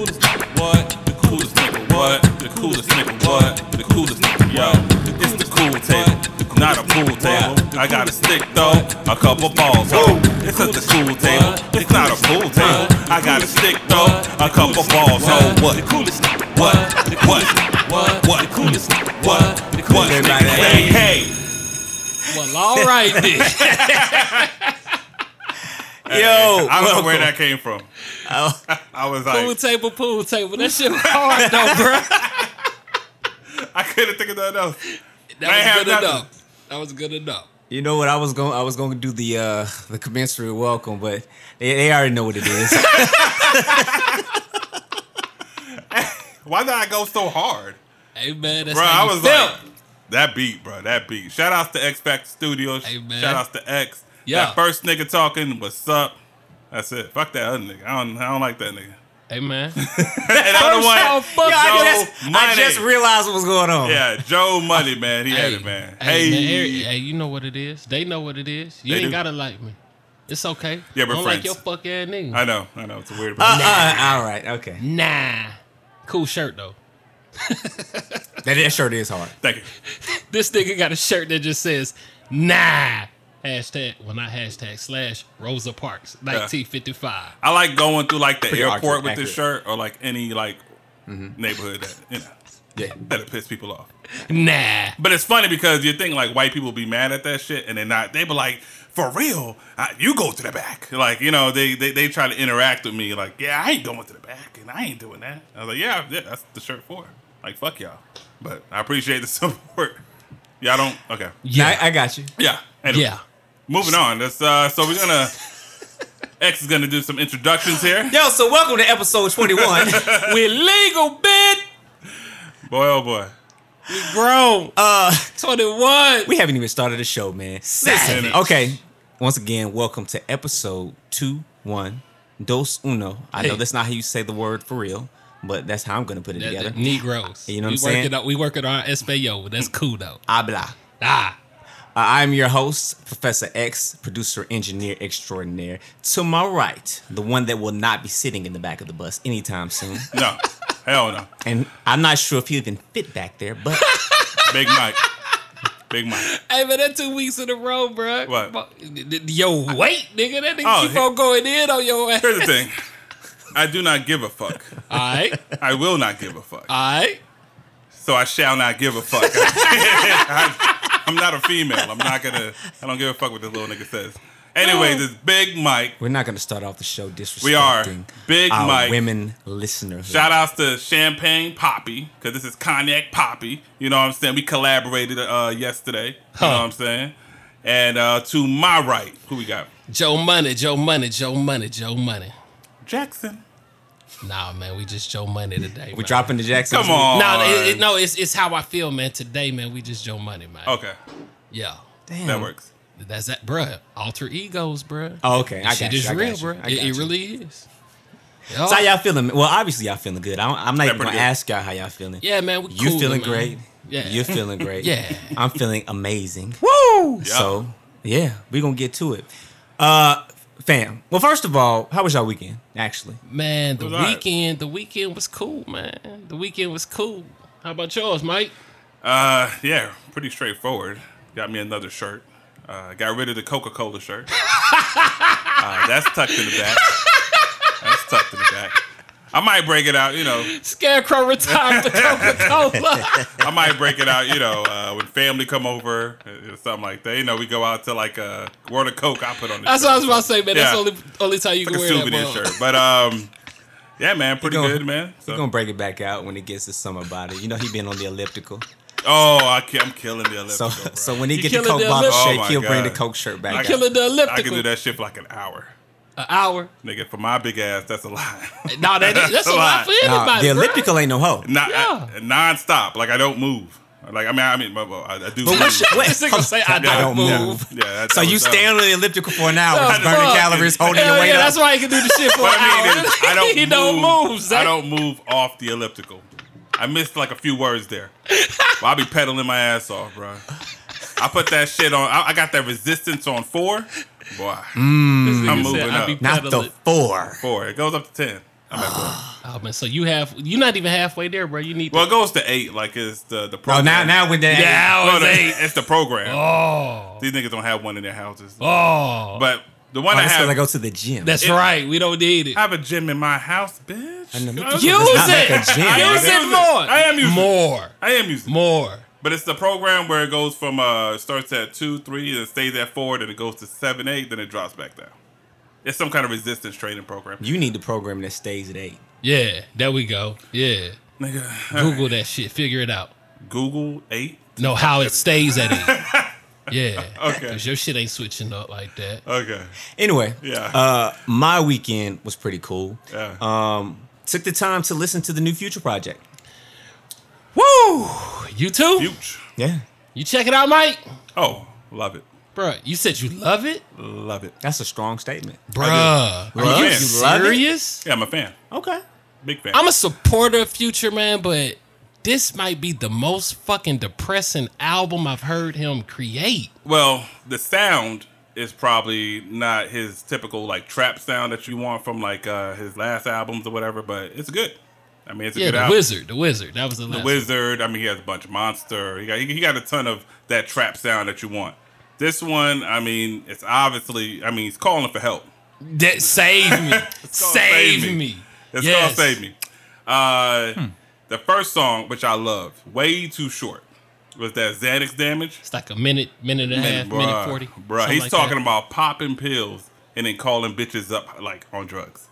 coolest nigga. What? The coolest nigga. What? The coolest nigga. What? The coolest nigga. Yo, it's the cool table, not a pool table. I got a stick though, a couple balls. Oh, it's at the cool table. It's not a pool table. I got a stick though, a couple balls. Oh, what? The coolest nigga. What? the What? What? What? The coolest nigga. What? The coolest nigga. Hey, hey. Well, all right then. Yo, I don't know where that came from. Oh, I was like pool table, pool table. That shit was hard though, bro. I couldn't think of that else. That have was good nothing. enough. That was good enough. you know what? I was going. I was going to do the uh the commensurate welcome, but they, they already know what it is. Why did I go so hard? Hey man, that's Bro, how I was felt. like, that beat, bro, that beat. Shout outs to X Factor Studios. Hey, man. Shout outs to X. Yeah. That first nigga talking, what's up? That's it. Fuck that other nigga. I don't, I don't like that nigga. hey man. and I don't off, want fuck Yo, I just, Money. I just realized what was going on. yeah, Joe Money, man. He had Hey, it, man. Hey, Hey, man, Eric, hey, you know what it is. They know what it is. You They ain't do. gotta like me. It's okay. Yeah, we're I don't friends. like your fuck ass nigga. I know, I know. It's a weird. Uh, uh, all right. Okay. Nah. Cool shirt though. That, that shirt is hard. Thank you. This nigga got a shirt that just says nah. Hashtag, well not hashtag slash Rosa Parks 1955. I like going through like the Pretty airport accurate, with this shirt or like any like mm-hmm. neighborhood that you know Yeah. that'll piss people off. Nah. But it's funny because you think like white people be mad at that shit, and they're not. They be like, for real, I, you go to the back. Like you know, they, they they try to interact with me. Like, yeah, I ain't going to the back, and I ain't doing that. I was like, yeah, yeah, that's the shirt for. Like, fuck y'all. But I appreciate the support. Y'all don't. Okay. Yeah, I, I got you. Yeah. Anyway, Yeah. Moving on. That's uh. So we're gonna. X is gonna do some introductions here. Yo, so welcome to episode 21. we legal, bitch. Boy, oh boy. We grown. uh, 21. we haven't even started the show, man. Savage. Listen, okay. Once again, welcome to episode two one dos uno. I know Hey. that's not how you say the word for real, but that's how I'm gonna put it The- the together. Negroes. You know what we I'm saying? Working on, we working on Espanol. That's cool though. Habla. Ah. Uh, I'm your host, Professor X, producer, engineer extraordinaire. To my right, the one that will not be sitting in the back of the bus anytime soon. No. Hell no. And I'm not sure if he'll even fit back there, but Big Mike. Big Mike. Hey man, that two weeks in a row, bro. What? Yo, wait, nigga. That nigga Oh, keep he- on going in on your ass. Here's the thing. I do not give a fuck. Alright. I will not give a fuck. Alright. So I shall not give a fuck. I, am not a female. I'm not gonna. I don't give a fuck what this little nigga says. Anyway, this Big Mike. we're not going to start off the show disrespecting We are. Big our Mike. women listeners. Shout outs to Champagne Papi because this is Cognac Poppy. You know what I'm saying? We collaborated uh, yesterday. You know what I'm saying? And uh, to my right, who we got? Joe Money, Joe Money, Joe Money, Joe Money. Jackson. Nah, man, we just Joe Money today. We're man. dropping the Jackson. Come on. No, it, it- no, it's it's how I feel, man. Today, man, we just Joe Money, man. Okay, Yeah, Damn. that works. that's that, bruh. Alter egos, bruh. Oh, okay. I Shit got you. is I got real, you. bruh. I It, got it you. really is. So how y'all feeling? Well, obviously y'all feeling good. I don't, I'm not even gonna good. ask y'all how y'all feeling. Yeah, man, we You coolin', feeling man. great? Yeah. You're feeling great. Yeah. I'm feeling amazing. Woo! Yeah. So yeah, we're gonna get to it. Uh fam. Well, first of all, how was y'all weekend? Actually. Man, the was alright. weekend, the weekend was cool, man. The weekend was cool. How about yours, Mike? Uh, yeah, pretty straightforward. Got me another shirt. Uh, got rid of the Coca Cola shirt. uh, that's tucked in the back. That's tucked in the back. I might break it out, you know. Scarecrow retired the Coca-Cola. I might break it out, you know, uh, when family come over, or something like that. You know, we go out to like a World of Coke. I put on. This That's shirt. what I was about to say, man. That's Yeah. the only only time you Like can a wear that. souvenir mug. shirt, but um, yeah, man, pretty gonna- good, man. So, We're gonna break it back out when it gets to summer body. You know he been on the elliptical. oh, I, ki- I'm killing the So elliptical, bro. so when he You get the Coke the bottle elliptical? Oh shake, he'll bring the Coke shirt back I out. can- Killing the elliptical. I can do that shit for like an hour, An hour. nigga. For my big ass, that's a lot. No, that, that's a lot for Nah, anybody. the bro. elliptical ain't no hoe. Not Yeah. I, non-stop. Like I don't move. Like I mean, I mean, well, I, I do. But move. what should, what, This nigga say, I I don't Yeah. move. Yeah. that- So you was stay on the elliptical for an hour, The burning fuck? calories, holding Hell your weight yeah, up. that's why he can do the shit for an I mean hour. is, I don't he move. don't move. Zach. I don't move off the elliptical. I missed like a few words there. But I'll be pedaling my ass off, bro. I put that shit on. I, I got that resistance on four. Boy, mm. This nigga I'm moving I up. be Not the pedaling. four. four. It goes up to ten. I'm at four. Oh man, so you have you're not even halfway there, bro. You need. Well, to, it goes to eight. Like it's the the Oh, program. now now with that. yeah, No, I was eight. it's the program. Oh, These niggas don't have one in their houses. oh, But the one Oh, I that's have, I go to the gym. that's it- right. We don't need it. I have a gym in my house, bitch. I know, Use Use it. like a gym. I Use it more. I am using more, I am using more. But it's the program where it goes from uh starts at two, three, and stays at four, then it goes to seven, eight, then it drops back down. It's some kind of resistance training program. You need the program that stays at eight. Yeah, there we go. Yeah, Nigga, Google that shit. Figure it out. Google eight. No, how it stays at eight. Yeah. Okay. Cause your shit ain't switching up like that. Okay. Anyway, Yeah. uh, my weekend was pretty cool. Yeah. Um, took the time to listen to the new Future project. Woo! You too? Huge. Yeah, You check it out, Mike? Oh, love it. Bruh, you said you love it? Love it. that's a strong statement. Bruh. I Are you You serious? Yeah, I'm a fan. Okay. Big fan. I'm a supporter of Future, man, but this might be the most fucking depressing album I've heard him create. well, the sound is probably not his typical like trap sound that you want from like uh his last albums or whatever, but it's good. I mean, it's a Yeah, good the album. Wizard, the Wizard. That was the, The Wizard. I mean, he has a bunch of Monster. He got he got a ton of that trap sound that you want. This one, I mean, it's obviously. I mean, he's calling for help. That save me. save Save me. Me. It's Yes. called Save Me. Uh, The first song, which I loved, way too short, was that Xanax Damage. It's like a minute, minute and a half, minute 40. Bruh, he's like talking that. about popping pills and then calling bitches up like on drugs.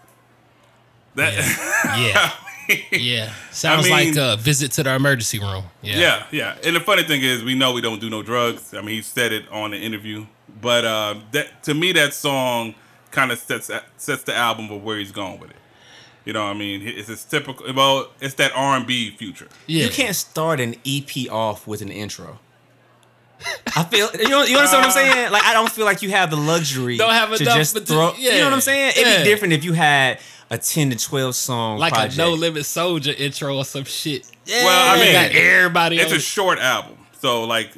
That Yeah. Yeah. Yeah, sounds I mean- like a visit to the emergency room. Yeah. Yeah, yeah. And the funny thing is, we know we don't do no drugs. I mean, he said it on the interview. But uh, that to me, that song kind of sets sets the album of where he's going with it. You know what I mean? It's his typical. Well, it's that R and B future. Yeah. You can't start an EP off with an intro. I feel you know you understand what I'm saying. Like I don't feel like you have the luxury Don't have to enough, just but to- throw. you know what I'm saying? It'd yeah. be different if you had a 10 to 12 song like project. a No Limit Soldier intro or some shit. Yeah. Well, I mean, got everybody It's on a short album, so like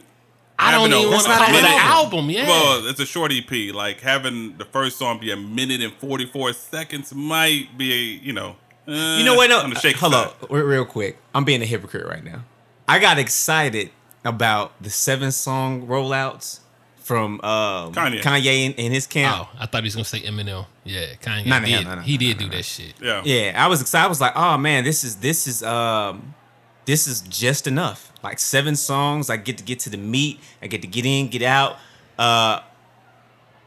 I don't having a- even want That's to not call it an an album. album. Yeah. Well, it's a short EP. Like having the first song be a minute and forty four seconds might be, you know. uh, You know what? No, on the shaky hold side. up, real, real quick. I'm being a hypocrite right now. I got excited about the seven song rollouts from um, Kanye. Kanye and, and his camp. oh, I thought he was gonna say Eminem. Yeah, Kanye No, no, did. no, no, he no, did no, do no. that shit. Yeah. Yeah, I was excited. I was like, oh man, this is this is um this is just enough. Like seven songs. I get to get to the meat. I get to get in, get out. Uh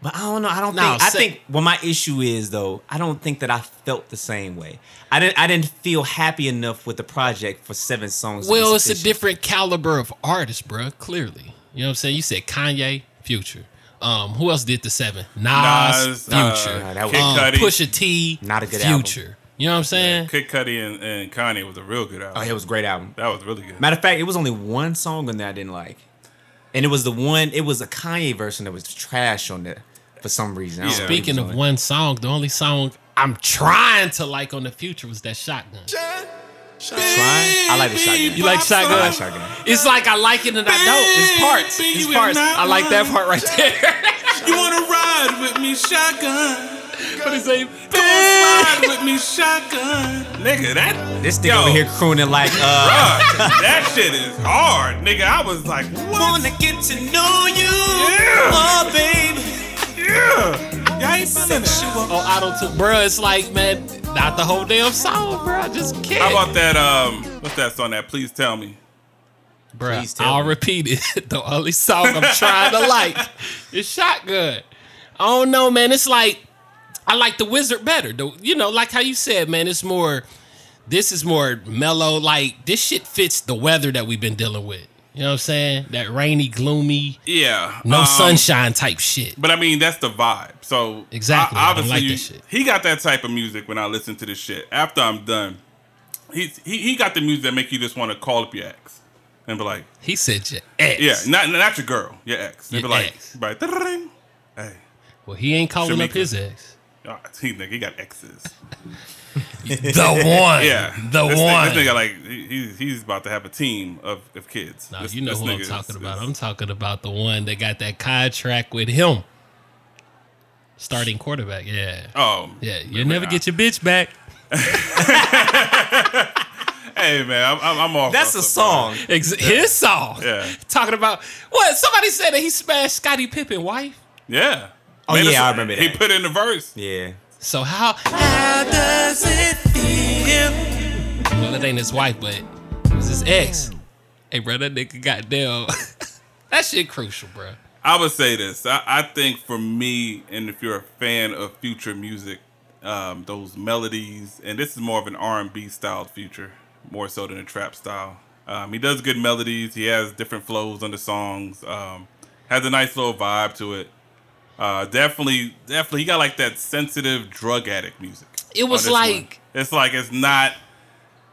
but I don't know. I don't No, think I think what my issue is though, I don't think that I felt the same way. I didn't I didn't feel happy enough with the project for seven songs. Well, it's a different caliber of artist, bro. Clearly, you know what I'm saying. You said Kanye, Future. Um, who else did the seven? Nas, Nas, Future. uh, Nah, was- um, Cudi. Pusha T, Not a good Future. You know what I'm saying? Kid Cudi and, and Kanye was a real good album. Oh, it was a great album. that was really good. Matter of fact, it was only one song on there I didn't like. And it was the one, it was a Kanye version that was trash on there for some reason. I don't know what he Speaking of doing. one song, the only song I'm trying to like on the Future was that Shotgun. Trying? I like the shotgun. You like Shotgun? I like shotgun. It's like I like it and I don't. It's parts. It's parts. I like that part right there. You wanna ride with me, shotgun? what is it? Ride with me, shotgun. Nigga, that This thing Yo. over here crooning like, uh, Bruh, that shit is hard, nigga. I was like, what? wanna get to know you, Yeah. oh baby. Yeah, y'all ain't feeling that. Oh, auto tune, bro. It's like, man, not the whole damn song, bro. I just can't. How about that? Um, what's that song? That please tell me. Bruh, Please tell I'll me. repeat it. the only song I'm trying to like is Shotgun. I don't know, man. It's like I like the Wizard better. The, you know, like how you said, man. It's more. This is more mellow. Like this shit fits the weather that we've been dealing with. You know what I'm saying? That rainy, gloomy, Yeah, no um, sunshine type shit. But I mean, that's the vibe. So Exactly. I obviously, like you- shit. he got that type of music when I listen to this shit. After I'm done, he's, he he got the music that make you just want to call up your ex and be like, He said your ex. yeah, not not your girl, your ex. And Your be like, ex. right, "Da-da-ding." hey, Well, he ain't calling up his ex. oh, he nigga, he got exes. The one. Yeah, The this one. Nigga, this nigga like he, he's he's about to have a team of, of kids. Now This- you know who I'm nigga is- talking about. is- I'm talking about the one that got that contract with him. Starting quarterback, yeah. Oh, Yeah, you'll never get your bitch back. Hey man, I'm, I'm, I'm off. That's a Russell, song. Ex- His song. Yeah. Talking about what? Somebody said that he smashed Scottie Pippen wife. Yeah. Oh, Made yeah, a- I remember that. He put in the verse. Yeah. So how how does it feel? Well, it ain't his wife, but it was his ex. Hey, bro, that nigga goddamn. that shit crucial, bro. I would say this. I, I think for me, and if you're a fan of future music, um, those melodies, and this is more of an R&B styled future, more so than a trap style. Um, he does good melodies. He has different flows on the songs. Um, has a nice little vibe to it. Uh, definitely, definitely, he got like that sensitive drug addict music. It was this one. like- it's like it's not.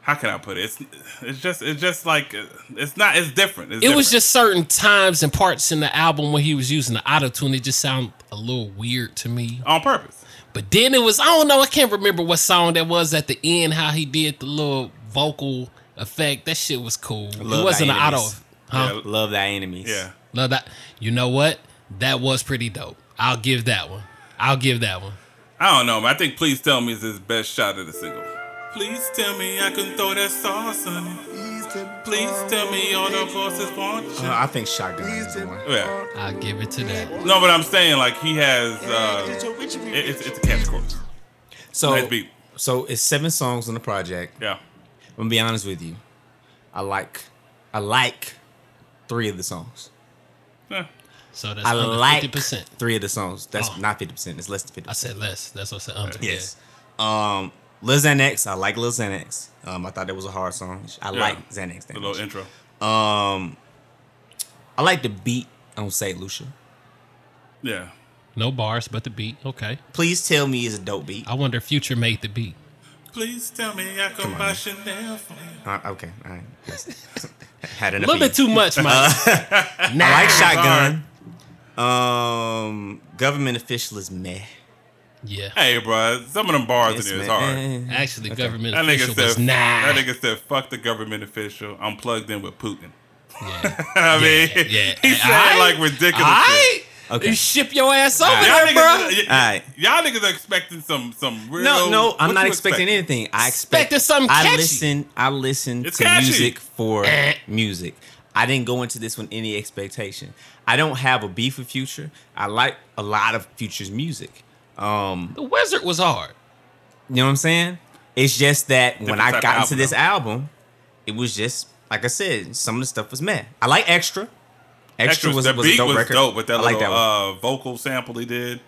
How can I put it? It's it's just it's just like uh, it's not. It's different. It's It was just certain times and parts in the album when he was using the auto tune. It just sounded a little weird to me. on purpose. But then it was I don't know. I can't remember what song that was at the end. How he did the little vocal effect. That shit was cool. It Love wasn't an auto. Enemies. Huh? Yeah. Love thy enemies. Yeah. Love that. You know what? That was pretty dope. I'll give that one. I'll give that one. I don't know, man. I think Please Tell Me is his best shot at the single. Please tell me I can throw that sauce on it. Please tell me all the bosses want you. Uh, I think Shotgun is the one. yeah. I'll give it to that. No, but I'm saying like he has. Uh, it, it's, it's a catch chorus. So, Nice beat. so it's seven songs on the project. Yeah. I'm gonna be honest with you. I like, I like three of the songs. Yeah. So that's I under like 50%. three of the songs. That's Oh. not fifty percent. It's less than fifty. I said less. That's what I said under. Yes. Um, Lil Xanax. I like Lil Xanax. Um, I thought that was a hard song. I Yeah. like Xanax. The that little intro. Um, I like the beat on Saint Lucia. Yeah. No bars, but the beat. Okay. Please tell me is a dope beat. I wonder if Future made the beat. Please tell me I can buy Chanel for you. Uh, okay, all right. That's- Had A little of bit too much, Mike. I like Shotgun. Um, government official is meh. yeah. Hey, bro, some of them bars Yes, in there is man. hard. Actually, government That nigga official said, was nah. that nigga said, fuck the government official. I'm plugged in with Putin. yeah. I mean, yeah. he said Aight. like ridiculous shit. Okay. You ship your ass over Alright. Y'all there, bro. niggas, y- Alright. y'all niggas are expecting some some real. No, no, I'm what not you expecting anything. I expect Expecting something I catchy. listen. I listen It's to catchy. music for Eh. music. I didn't go into this with any expectation. I don't have a beef with Future. I like a lot of Future's music. Um, The Wizard was hard. you know what I'm saying? It's just that when I got of into this album, album, it was just like I said. Some of the stuff was meh. I like Extra. Extra Extras, was, that was a beat dope was record. dope, but that I like little that uh, vocal sample he did,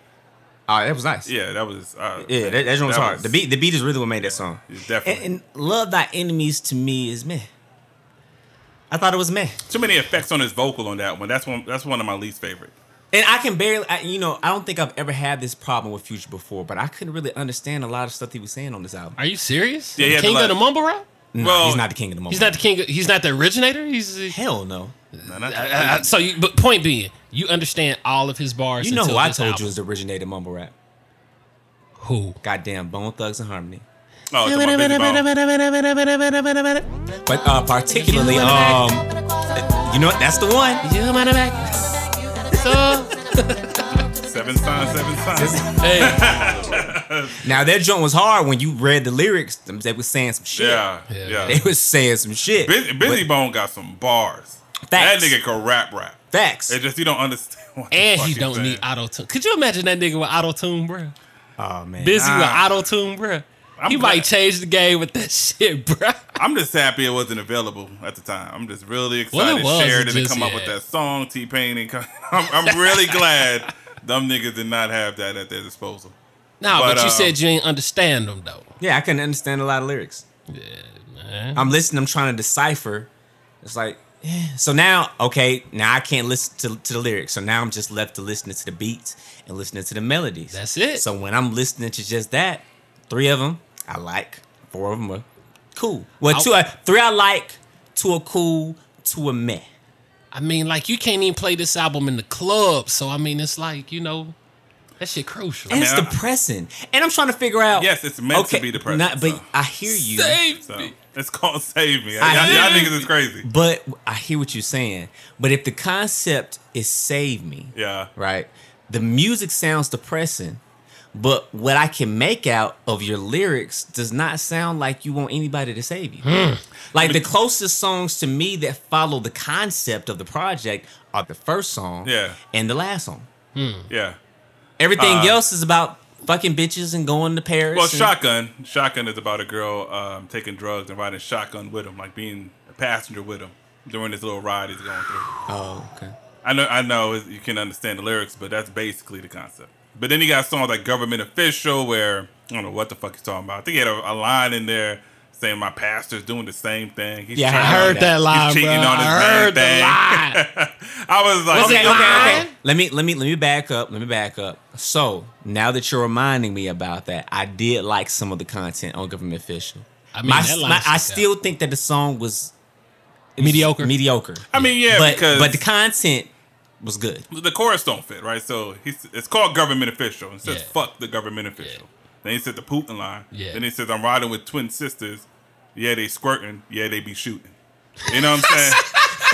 oh, that was nice. yeah, that was. Uh, Yeah, that, that joint was hard. was- the beat, the beat is really what made that song. It's definitely. And, and love thy enemies to me is meh. I thought it was meh, Too many effects on his vocal on that one. That's one. That's one of my least favorite. and I can barely, I, you know, I don't think I've ever had this problem with Future before, but I couldn't really understand a lot of stuff he was saying on this album. Are you serious? Yeah, he had king to of the mumble rap? No, Well, he's not the king of the moment. He's not the king. Of, he's not the originator. He's Hell no. No, not- uh, uh, so. You, but point being, you understand all of his bars. You know who until I told album. you was the originator mumble rap? who? Goddamn, Bone Thugs and Harmony. It's my Busy But uh, particularly, um, you know what? That's the one. You matter back. So, Seven signs, seven signs. hey, Now that joint was hard when you read the lyrics. They was saying some shit. Yeah, Yeah. yeah. They was saying some shit. Busy, Busy Bone got some bars. Facts. That nigga can rap, rap. Facts. It just you don't understand. What and he don't saying. need auto tune. Could you imagine that nigga with auto tune, bro? Oh man. Busy with auto tune, bro. I'm he glad- might change the game with that shit, bro. I'm just happy it wasn't available at the time. I'm just really Well, excited. it was, Cher it didn't just- come up with yeah. that song. T Pain and come- I'm, I'm really glad them niggas did not have that at their disposal. Nah, but, But, you um, said you ain't understand them though. Yeah, I couldn't understand a lot of lyrics. Yeah, man. I'm listening. I'm trying to decipher. It's like, yeah. So now, okay, now I can't listen to, to the lyrics. So now I'm just left to listening to the beats and listening to the melodies. That's it. So when I'm listening to just that, three of them I like, four of them are cool. Well, I'll- two, uh, three I like, two are cool, two are meh. I mean, like you can't even play this album in the club. So I mean, it's like you know, that shit crucial. And it's mean, I- depressing. And I'm trying to figure out. Yes, it's meant to be depressing, Not, but so. I hear you. Save So me. it's called Save Me. I Y'all, y'all niggas is crazy. But I hear what you're saying. But if the concept is save me, Yeah. right? The music sounds depressing, But what I can make out of your lyrics does not sound like you want anybody to save you. Hmm. Like the closest songs to me that follow the concept of the project are the first song Yeah. and the last song. Yeah. Everything Uh, else is about fucking bitches and going to Paris. Well, and- shotgun. Shotgun is about a girl um, taking drugs and riding shotgun with him, like being a passenger with him during this little ride he's going through. Oh, okay. I know, I know, you can understand the lyrics, but that's basically the concept. But then you got songs like "Government Official," where I don't know what the fuck he's talking about. I think he had a, a line in there saying, "My pastor's doing the same thing." He's Yeah, I heard that line, cheating bro. on his I heard the thing. line. I was like, Was it okay, okay, okay. Let me let me let me back up. Let me back up. So now that you're reminding me about that, I did like some of the content on Government Official. I mean, My- my- I still think that the song was Mediocre? Mediocre. I mean, yeah, but because but the content was good. the chorus don't fit, right? So he's it's called government official. It says Yeah. fuck the government official. Then he said the Putin line. Yeah. Then he says I'm riding with twin sisters. Yeah, they squirting. Yeah, they be shooting. You know what I'm saying?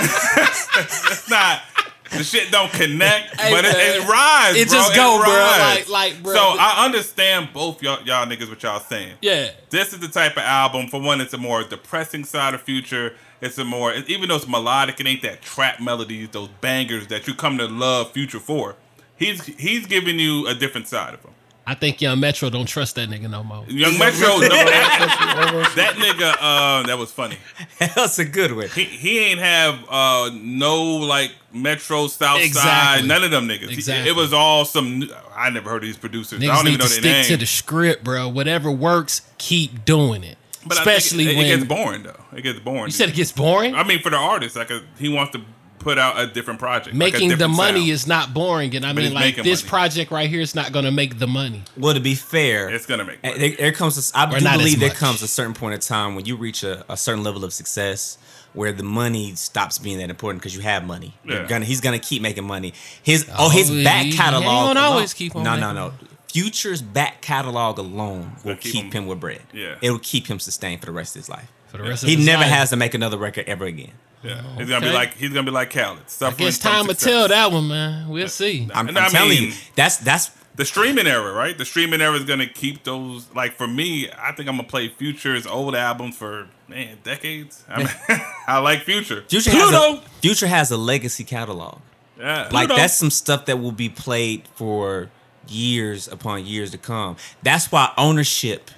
it's not. The shit don't connect, Hey, but it, it rhymes. It bro. just go, bro. Like- like, bro. So I understand both y'all, y'all niggas what y'all saying. Yeah. This is the type of album. For one, it's a more depressing side of Future. It's a more, even though it's melodic, it ain't that trap melodies, those bangers that you come to love Future for. He's he's giving you a different side of him. I think Young Metro don't trust that nigga no more. Young Metro, no, that, that nigga, uh, that was funny. That's a good one. He, he ain't have uh, no like Metro South Exactly. Side, none of them niggas. Exactly. it was all some. I never heard of these producers. I don't need even know to their stick name. to the script, bro. Whatever works, keep doing it. but I think Especially it, it when gets boring though. It gets boring. you said it gets boring. I mean, for the artist, like a, he wants to put out a different project. like a making the money sound. is not boring, and I mean, like this money. project right here is not going to make the money. Well, to be fair, It's gonna make. Uh, Money. There, there comes, a, I Or do believe there comes a certain point in time when you reach a, a certain level of success where the money stops being that important because you have money. You're Yeah. gonna, he's gonna keep making money. His oh, his Oh, back he- he catalog. ain't gonna alone- always keep on No, no, making no. Future's back catalog alone will keep keep, him- him, with bread. Yeah. it will keep him sustained for the rest of his life. For the rest of He his never life. has to make another record ever again. Yeah, oh, he's gonna be like he's gonna be like Khaled. I Suffering guess time will success. tell that one, man. We'll see. I'm, I'm I telling mean- you, that's that's The streaming era, right? The streaming era is gonna keep those. Like for me, I think I'm gonna play Future's old albums for man decades. I mean, I like Future. Future has, Pluto! a, Future has a legacy catalog. Yeah, Like Pluto. that's some stuff that will be played for years upon years to come. That's why ownership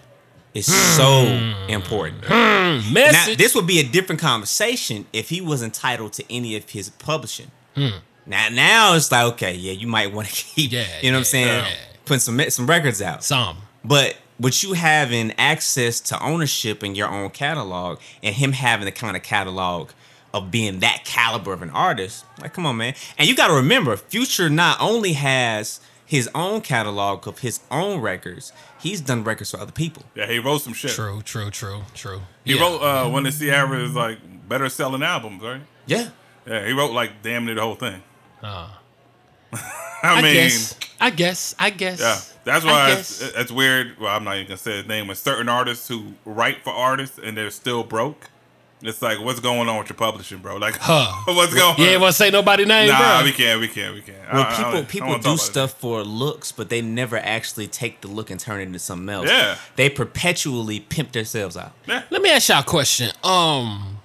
is so hmm. important. Hmm. Now, Message. this would be a different conversation if he was entitled to any of his publishing. Hmm. Now, now it's like, okay, yeah, you might want to keep, Yeah, you know what I'm yeah, saying, yeah. putting some some records out. Some. But with you having access to ownership in your own catalog and him having the kind of catalog of being that caliber of an artist, like come on, man. And you got to remember, Future not only has his own catalog of his own records, he's done records for other people. yeah, he wrote some shit. True, true, true, true. He Yeah. wrote uh, one of Ciara's like better selling albums, right? Yeah. Yeah, he wrote like damn near the whole thing. Uh, I, I mean, guess. I guess. I guess. yeah, that's why guess. it's, it's weird. Well, I'm not even gonna say his name. When certain artists who write for artists and they're still broke, it's like, what's going on with your publishing, bro? Like, Huh. what's going? You on? ain't want to say nobody name, Nah, bro. we can't, we can't, we can't. Well, people I people don't do stuff for looks, but they never actually take the look and turn it into something else. Yeah. They perpetually pimp themselves out. Yeah. Let me ask y'all a question. Um,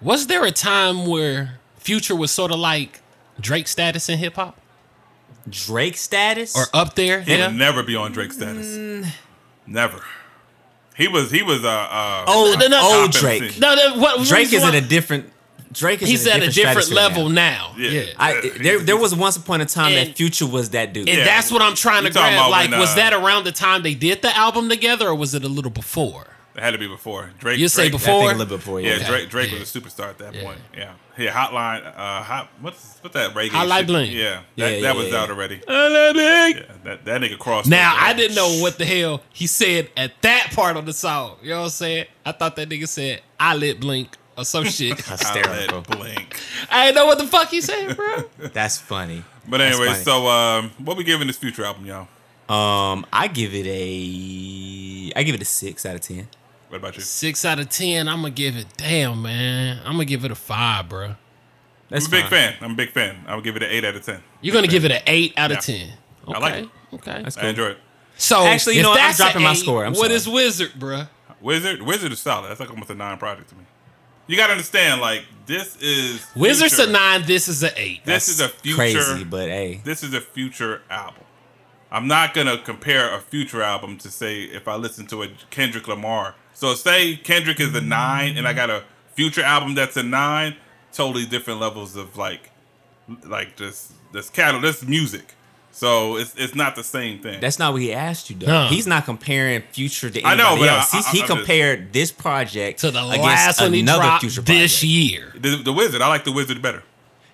was there a time where Future was sort of like Drake status in hip hop, Drake status? or up there? He Yeah. never be on Drake status. Mm. Never. He was. He was. Uh. uh old, no, no, old Drake. No, no, what, Drake is what- at a different. Drake is He's at at a a different, different level now. Yeah. Yeah. I, there, there was once upon a time And- that Future was that dude. And Yeah. that's what I'm trying to You talking grab. Like, when, was uh, that around the time they did the album together, or was it a little before? It had to be before Drake. You say Drake, I think before? a little before. Yeah, Yeah, Drake. Drake Yeah. was a superstar at that Yeah. point. Yeah. Yeah. Hotline. Uh. Hot. What's what's that reggae? Hotline shit? Bling. Yeah. Yeah, That, yeah, that was yeah, out yeah. already. Now Yeah. That that nigga crossed. Now I didn't know what the hell he said at that part of the song. You know what I'm saying? I thought that nigga said "I lit blink" or some shit. hysterical. Hotline Blink. I didn't know what the fuck he said, bro. That's funny. But anyway, funny. so um, what we giving this future album, y'all? um, I give it a, I give it a six out of ten. What about you? Six out of ten. I'm gonna give it. Damn, man. I'm gonna give it a five, bro. That's I'm a big fine. fan. I'm a big fan. I'll give it an eight out of ten. You're gonna give it an eight out of Yeah. ten. I like it. Okay. That's I enjoy it. So Actually, you know what? I'm that's a dropping my score. I'm what sorry. is Wizard, bruh? Wizard, Wizard is solid. That's like almost a nine project to me. You gotta understand, like this is Wizard's future. a nine. This is an eight. This is a future. Crazy, but hey, this is a future album. I'm not gonna compare a future album to say if I listen to a Kendrick Lamar. So say Kendrick is a nine, and I got a future album that's a nine. Totally different levels of like, like just this cattle, this music. So it's it's not the same thing. that's not what he asked you though. No. He's not comparing future to I know, but else. I- I- he I'm just- compared this project to the last one he another dropped future this year. the, the Wizard. I like the Wizard better.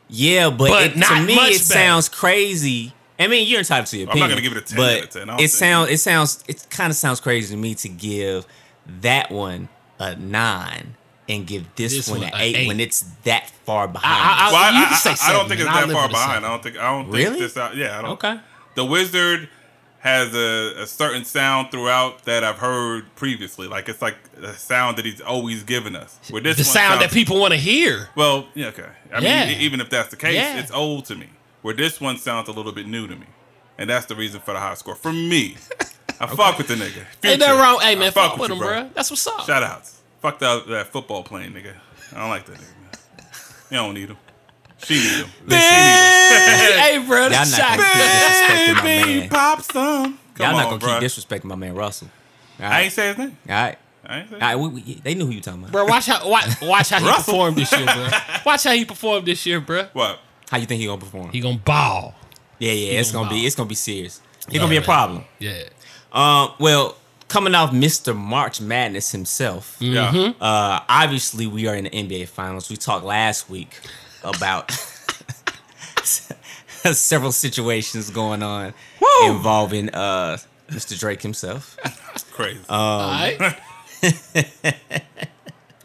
Yeah, but, But it, to me much it better. sounds crazy. I mean, you're entitled to your opinion. I'm not gonna give it a 10 but out of 10. It sounds, it sounds, it kind of sounds crazy to me to give that one a nine and give this, This one one an eight, eight. when it's that far behind. I- I- Well, I, you I, can say I, I don't think it's that far behind. I don't think. I don't think Really? this. Out, yeah, I don't. Okay. The Wizard has a, a certain sound throughout that I've heard previously. Like it's like a sound that he's always given us. Where this The one sound that people want to hear. Well, yeah, okay. I Yeah. mean, even if that's the case, Yeah. it's old to me. Where this one sounds a little bit new to me, and that's the reason for the high score for me. I fuck with the nigga. Ain't Future. nothing wrong. Hey I man, fuck, with you, him, bro. That's what's up. Shout outs. Fuck that, that football playing nigga. I don't like that nigga. Man. You don't need him. She need him. She need him. hey, bro, Y'all that's not gonna keep disrespecting my man. pop some. Come Y'all on, not gonna bro. keep disrespecting my man Russell. All I ain't say his name. all right. I ain't say. All right, we, we, they knew who you talking about. bro. Watch how watch, watch how he performed this year, bro. Watch how he performed this year, bro. What? How you think he gonna perform? He gonna ball. yeah, yeah, it's gonna gonna be it's gonna be serious. It's Yeah, gonna be a man. problem. Yeah. Um, well, coming off Mr. March Madness himself, Yeah. Mm-hmm. uh, obviously we are in the NBA Finals. We talked last week about several situations going on involving uh, Mr. Drake himself. Crazy. Uh, All right.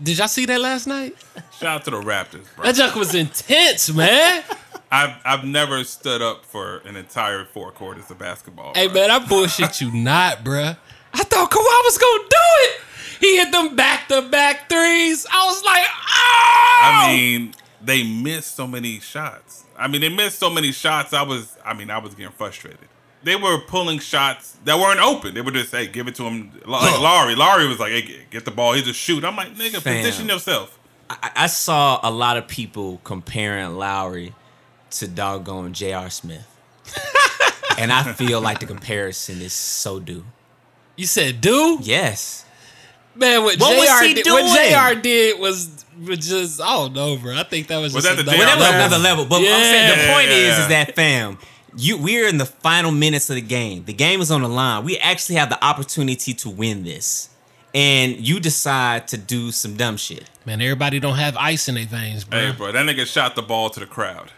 Did y'all see that last night? Shout out to the Raptors, bro. That junk was intense, man. I've I've never stood up for an entire four quarters of basketball. Hey bro. man, I bullshit you not, bruh. I thought Kawhi was gonna do it. He hit them back to back threes. I was like, oh. I mean, they missed so many shots. I mean, they missed so many shots. I was, I mean, I was getting frustrated. They were pulling shots that weren't open. They would just say, "Give it to him." Like Lowry, Lowry was like, "Hey, get- get the ball. He just shoot." I'm like, "Nigga, Fam. position yourself." I, I saw a lot of people comparing Lowry to doggone J.R. Smith. and I feel like the comparison is so due. you said, dude, Yes. man, what, What was J.R. he did, what? J.R. did was, was just, I don't know, bro. I think that was, Was just that the another Well, that was level. another level. But I'm saying the Yeah. point is, is that fam, you we're in the final minutes of the game. The game is on the line. We actually have the opportunity to win this. And you decide to do some dumb shit. Man, everybody don't have ice in their veins, bro. Hey, bro, that nigga shot the ball to the crowd.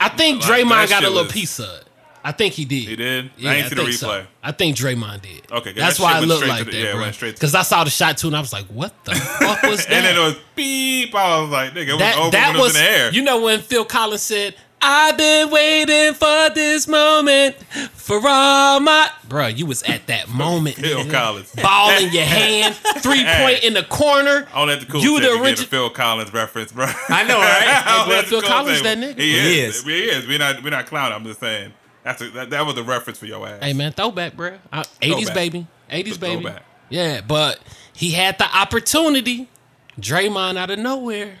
I think Like, Draymond got a little was- piece of it. I think he did. He did? Yeah, I ain't see the think so. replay. I think Draymond did. Okay, that's that why it looked like the- that, yeah, bro. went straight Because I saw the shot too, and I was like, "What the fuck was that?" And then it was beep. I was like, "Nigga, it was that over that when it was was, in the air." you know, when Phil Collins said, "I've been waiting for this moment for all my." Bro, you was at that moment. Phil. Collins. Ball in your hand, three point in the corner. The cool You the to get a origi- Phil Collins reference, bro. I know, right? Don't bro, Phil cool Collins tip. that nigga. He He is. He is. We're not. We're not clowning. I'm just saying. That's a, that, that was a reference for your ass. Hey man, throwback, bro. Uh, 80s Throwback. baby, 80s The baby. throwback. Yeah, but he had the opportunity. Draymond out of nowhere.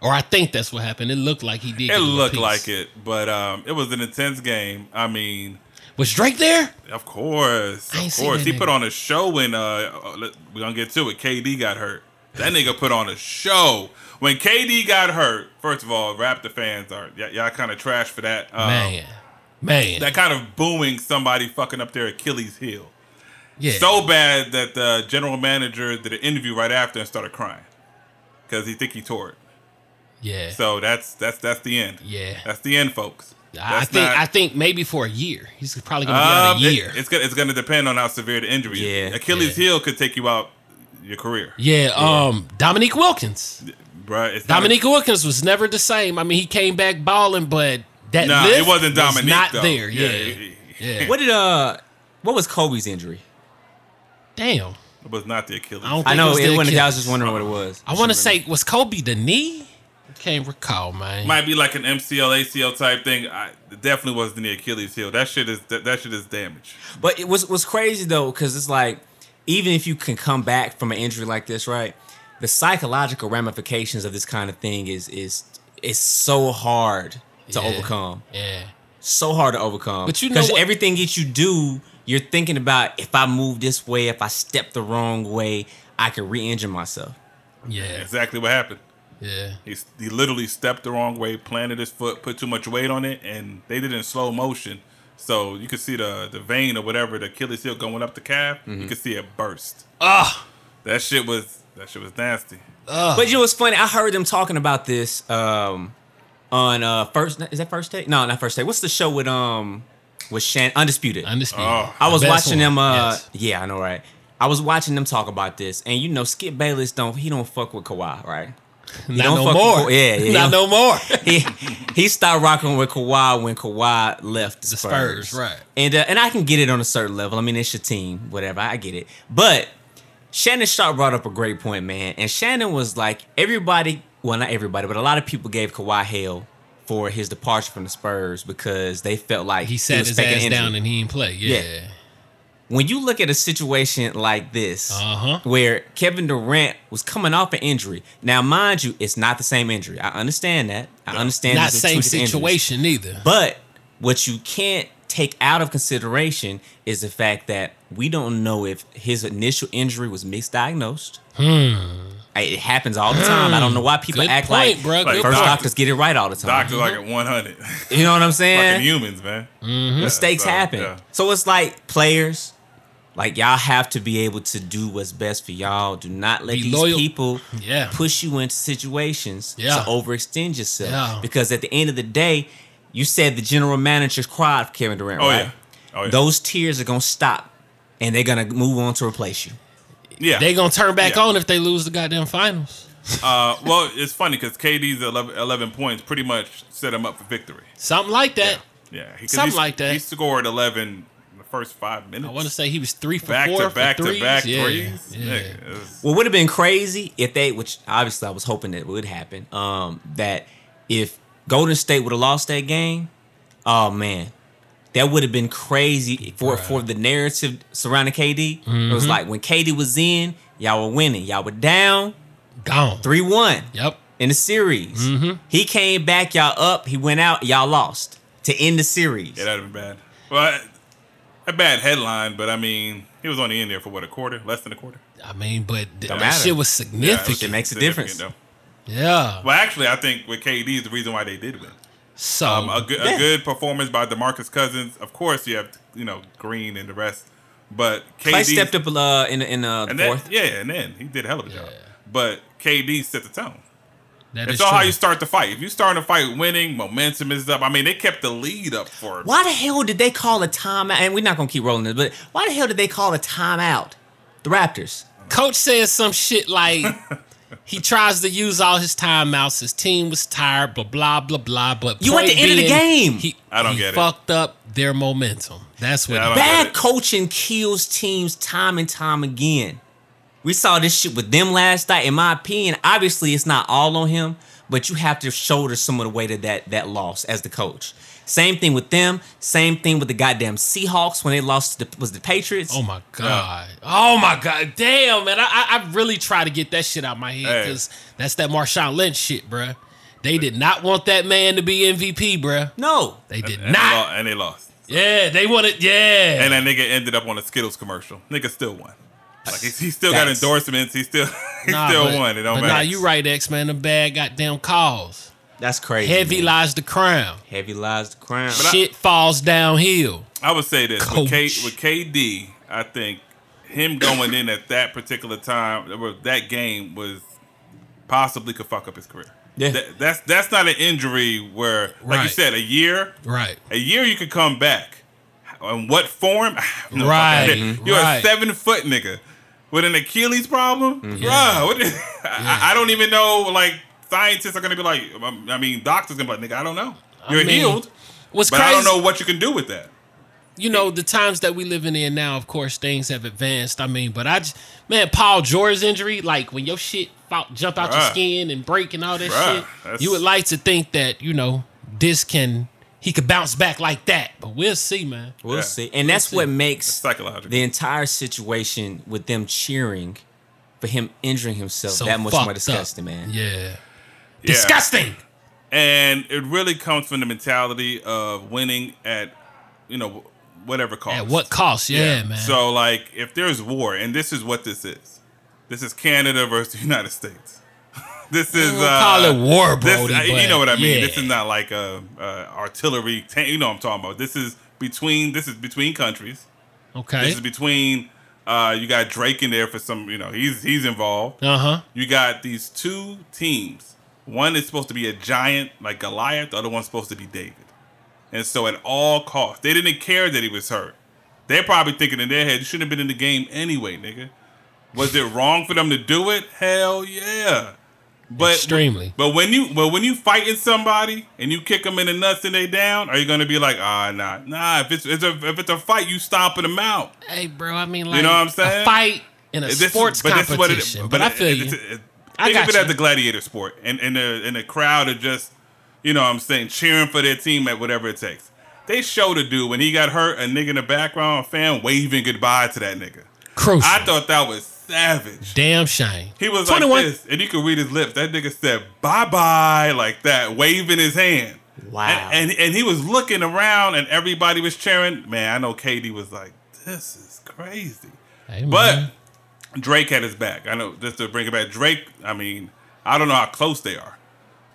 Or I think that's what happened. It looked like he did. It looked like it, but um, it was an intense game. I mean, Was Drake there? of course, of course, he nigga. put on a show when uh, uh, let- we gonna get to it. KD got hurt. That nigga put on a show. When KD got hurt, first of all, Raptor fans are y- y'all kind of trash for that. Um, man, man. that kind of booing somebody fucking up their Achilles heel. yeah. So bad that the general manager did an interview right after and started crying because he think he tore it. Yeah. So that's that's that's the end. Yeah. that's the end, folks. I think not- I think maybe for a year. He's probably gonna be out Um, a it- year. it's gonna it's gonna depend on how severe the injury is. Yeah, Achilles yeah. heel could take you out your career, yeah, um Dominique Wilkins. bruh. It's not a- Dominique Wilkins was never the same. I mean, he came back balling, but that Nah, lift it wasn't was Dominique not though. there. Yeah. he- he- Yeah. What did uh what was Kobe's injury? Damn. it was not the Achilles. I don't I know it was it the wasn't I was just wondering what it was. I want to say was Kobe the knee? Can't recall, man. Might be like an MCL, ACL type thing. I definitely wasn't the Achilles heel. That shit is that, that shit is damage. But it was was crazy though, because it's like even if you can come back from an injury like this, right? The psychological ramifications of this kind of thing is is is so hard to Yeah. overcome. yeah. So hard to overcome. But you know because what- everything that you do, you're thinking about if I move this way, if I step the wrong way, I could re-injure myself. Yeah. Exactly what happened. Yeah. He, he literally stepped the wrong way, planted his foot, put too much weight on it, and they did it in slow motion. So you could see the the vein or whatever, the Achilles heel going up the calf. You could see it burst. Ah. That shit was that shit was nasty. But you know what's funny? I heard them talking about this um on uh first is that first take? No, not first take. What's the show with um with Shan Undisputed? Undisputed. Oh. I was Best watching one. them uh Yes. yeah, I know right. I was watching them talk about this and you know Skip Bayless don't he don't fuck with Kawhi, right? Not don't no more. with- yeah, yeah, Not no more. he he stopped rocking with Kawhi when Kawhi left the, The Spurs. Spurs, right. And uh, and I can get it on a certain level. I mean, it's your team, whatever. I get it. But Shannon Sharpe brought up a great point, man. And Shannon was like, everybody, well, not everybody, but a lot of people gave Kawhi hell for his departure from the Spurs because they felt like he sat was his ass injury. down and he didn't play. Yeah. Yeah. When you look at a situation like this, Uh-huh. where Kevin Durant was coming off an injury. Now, mind you, it's not the same injury. I understand that. I understand Not these are two same different injuries. situation either. But what you can't take out of consideration is the fact that we don't know if his initial injury was misdiagnosed. It happens all the time. I don't know why people Hmm. Good act point, like bro. Like Good first first point. doctors get it right all the time. Doctor like at 100. You know what I'm Fucking saying? humans, man. Mm-hmm. Mistakes so, happen. yeah. So it's like players, like y'all have to be able to do what's best for y'all. Do not let Be these loyal. people Yeah. push you into situations Yeah. to overextend yourself. Yeah. Because at the end of the day, you said the general manager cried for Kevin Durant, Oh right? yeah. Oh yeah. Those tears are gonna stop, and they're gonna move on to replace you. yeah. they're gonna turn back Yeah. on if they lose the goddamn finals. Uh, well, it's funny because KD's 11, 11 points pretty much set him up for victory. Something like that. Yeah, he, 'cause Something he- like that. He scored eleven in the first five minutes. I want to say he was three for back four to back for to back yeah. threes. Yeah. Nigga, it What would have been crazy if they, which obviously I was hoping that would happen, um, that if Golden State would have lost that game, oh man, that would have been crazy for Bruh. for the narrative surrounding KD. It Mm-hmm. was like when KD was in, y'all were winning, y'all were down Gone. three one Yep. in the series. Mm-hmm. He came back, y'all up. He went out, y'all lost to end the series. yeah, that'd have been bad. Well, a bad headline, but I mean, he was only in there for what a quarter, less than a quarter. I mean, but th- that matter. shit was Yeah, significant. It makes a difference. though. yeah. Well, actually, I think with KD is the reason why they did win. So Um, a good Yeah. a good performance by Demarcus Cousins. Of course, you have you know Green and the rest, but KD Clay stepped up uh, in in uh, the and then fourth. yeah, and then he did a hell of a job. But KD set the tone. That It's is all how you start the fight. If you start a fight winning, momentum is up. I mean, they kept the lead up for Why the hell did they call a timeout? And we're not gonna keep rolling this, but why the hell did they call a timeout? The Raptors. Coach says some shit like he tries to use all his timeouts. His team was tired, blah blah blah blah. But You at point the end of the game. He, I don't he get it. Fucked up their momentum. That's what. Yeah, I it don't was. get Bad coaching kills teams time and time again. We saw this shit with them last night. In my opinion, obviously it's not all on him, but you have to shoulder some of the weight of that that loss as the coach. Same thing with them. Same thing with the goddamn Seahawks when they lost to the, was the Patriots. Oh my god! Oh my god! Damn, man! I, I I really try to get that shit out my head Hey. because that's that Marshawn Lynch shit, bruh. They did not want that man to be MVP, bruh. No, They did and, they not. lost, and they lost. Yeah, they wanted. Yeah, And that nigga ended up on a Skittles commercial. Nigga still won. Like he, he still got endorsements. He still he Nah, still but- won. It don't but matter. nah, you right, X man. The bad goddamn calls. that's crazy. Heavy man. lies the crown. Heavy lies the crown. I- Shit falls downhill. I would say this with, K, with KD. I think him going in at that particular time, or that game was possibly could fuck up his career. Yeah. That- that's that's not an injury where, like you said, a year, Right. a year you could come back. In what form? No Right. You're right. a seven foot nigga with an Achilles problem, Mm-hmm. bruh. What is, I, I don't even know. Like scientists are gonna be like, um, I mean, doctors gonna be like, nigga, I don't know. You're mean, healed, What's but crazy? I don't know what you can do with that. you know, the times that we living in now, of course, things have advanced. I mean, but I just, man, Paul George's injury, like when your shit jump out your skin and break and all that Bruh, shit, you would like to think that, you know, this can, he could bounce back like that. But we'll see, man. We'll Yeah. see. And that's see. what makes Psychological. the entire situation with them cheering for him injuring himself So that much fucked more up. disgusting, man. Yeah. Yeah. Disgusting. And it really comes from the mentality of winning at, you know, whatever cost. At what cost? Yeah, man. So like, if there's war, and this is what this is, this is Canada versus the United States. This is We'll uh, call it war, uh, you know what I mean. yeah. This is not like a, a artillery tank. You know what I'm talking about. This is between. This is between countries. okay. This is between. Uh, you got Drake in there for some. You know, he's he's involved. Uh huh. You got these two teams. One is supposed to be a giant like Goliath. The other one's supposed to be David. And so at all costs, they didn't care that he was hurt. They're probably thinking in their head, you shouldn't have been in the game anyway, nigga. Was it wrong for them to do it? Hell yeah. But Extremely. But when you but when you fighting somebody and you kick them in the nuts and they down, are you gonna be like, ah, nah, nah? If it's, it's a if it's a fight, you stomping them out. Hey, bro. I mean, like, know what I'm saying? A fight in a This sports but this is what it- competition. but, I it- feel it's- you. it- I think of it you. as a gladiator sport, and and the and the crowd are just, you know, what I'm saying, cheering for their team at whatever it takes. They showed a dude when he got hurt, a nigga in the background, a fan waving goodbye to that nigga. Crucial. I thought that was savage. Damn shame. He was 21. like this, and you could read his lips. That nigga said bye bye like that, waving his hand. Wow. And, and and he was looking around, and everybody was cheering. Man, I know KD was like, "This is crazy." Hey, But. Drake had his back. I know just to bring it back. Drake, I mean, I don't know how close they are,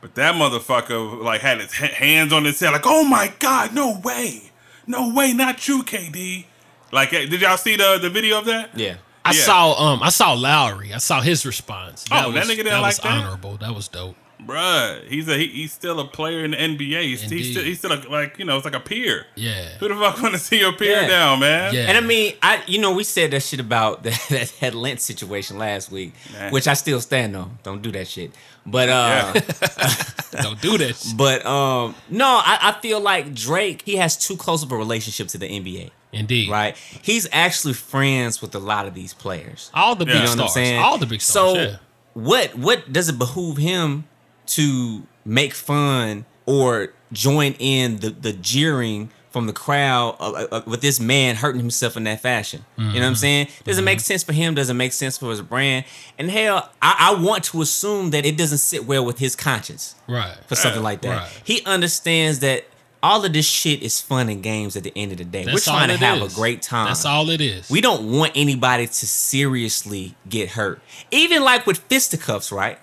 but that motherfucker like had his hands on his head, like, "Oh my god, no way, no way, not you, KD." Like, eh, did y'all see the the video of that? Yeah. I yeah. saw um I saw Lowry. I saw his response. Oh, that nigga didn't that like was that? honorable. That was dope. Bruh, he's a he, he's still a player in the NBA. He's, he's still he's still a, like you know it's like a peer. Yeah. Who the fuck want to see your peer Yeah. down, man? Yeah. And I mean, I you know we said that shit about that that, that Lent situation last week, Nah. which I still stand on. Don't do that shit. But uh, Yeah. Don't do that. but um, no, I, I feel like Drake he has too close of a relationship to the NBA, Indeed. right? He's actually friends with a lot of these players. All the big You know what I'm stars. saying? All the big stars. So yeah. what what does it behoove him to make fun or join in the the jeering from the crowd uh, uh, uh, with this man hurting himself in that fashion? You know what Mm-hmm. I'm saying? Does it make sense for him? Does it make sense for his brand? And hell, I, I want to assume that it doesn't sit well with his conscience Right. for something like that. Right. He understands that all of this shit is fun and games at the end of the day. That's We're trying to have is. a great time. That's all it is. We don't want anybody to seriously get hurt. Even like with fisticuffs, right?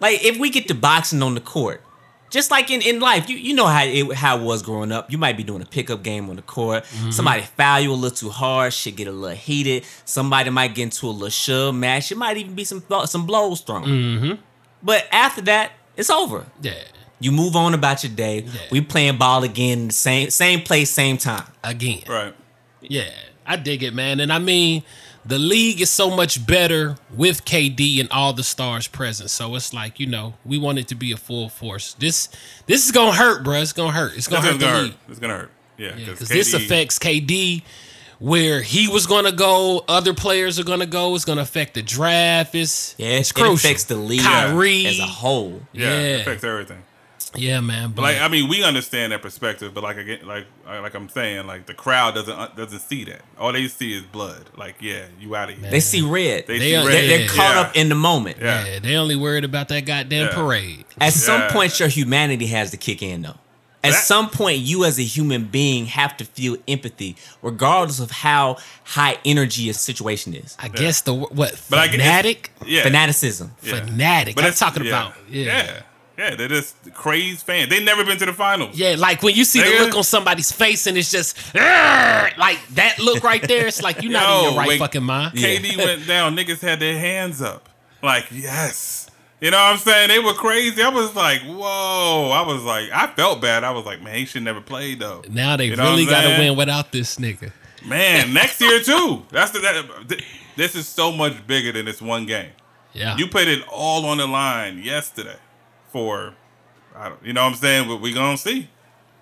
Like if we get to boxing on the court, just like in, in life, you, you know how it how it was growing up. You might be doing a pickup game on the court. Mm-hmm. Somebody foul you a little too hard, shit get a little heated. Somebody might get into a little shove match. It might even be some some blows thrown. Mm-hmm. But after that, it's over. yeah. You move on about your day. Yeah. We playing ball again, same same place, same time. Again. right. Yeah, I dig it, man. And I mean, the league is so much better with KD and all the stars present. So it's like, you know, we want it to be a full force. This this is gonna hurt, bro. It's gonna hurt. It's gonna It's hurt gonna the hurt. It's gonna hurt. Yeah, Because KD this affects KD where he was gonna go, other players are gonna go. It's gonna affect the draft. It's Yeah, it's it crucial. affects the league Kyrie as a whole. Yeah, Yeah. it affects everything. Yeah, man. But Like I mean, we understand that perspective, but like again, like like I'm saying, like the crowd doesn't uh, doesn't see that. All they see is blood. Like, yeah, you out of here. They see red. They They see are- red. They're, they're caught Yeah. up in the moment. Yeah. yeah, they only worried about that goddamn Yeah. parade. At some Yeah. point, your humanity has to kick in, though. At That- some point, you as a human being have to feel empathy, regardless of how high energy a situation is. I guess the what But I get- fanatic, Yeah. Fanaticism. Yeah. fanatic. I'm talking yeah. about yeah. Yeah, yeah. They're just crazed fans. They never been to the finals. Yeah, like when you see the look on somebody's face and it's just like that look right there. It's like you're not in Yo, your right fucking mind. KD went down. Niggas had their hands up. Like, yes. You know what I'm saying? They were crazy. I was like, whoa. I was like, I felt bad. I was like, man, he should never play though. Now they You know really got to win without this nigga. Man, next year too. That's the that, this is so much bigger than this one game. Yeah, You put it all on the line yesterday for I don't you know what I'm saying? But we gonna see.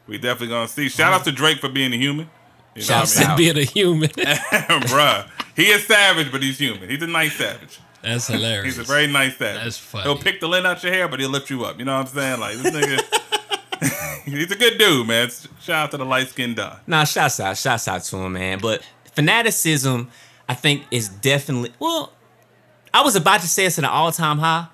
We definitely gonna see. Shout out mm-hmm. to Drake for being a human. You know Shouts what I out. Being a human. mean? Bruh. He is savage, but he's human. He's a nice savage. That's hilarious. He's a very nice savage. That's funny. He'll pick the lint out your hair, but he'll lift you up. You know what I'm saying? Like this nigga. he's a good dude, man. Shout out to the light skinned Don. Nah, shouts out, shouts out to him, man. But fanaticism, I think, is definitely well. I was about to say it's at an all time high.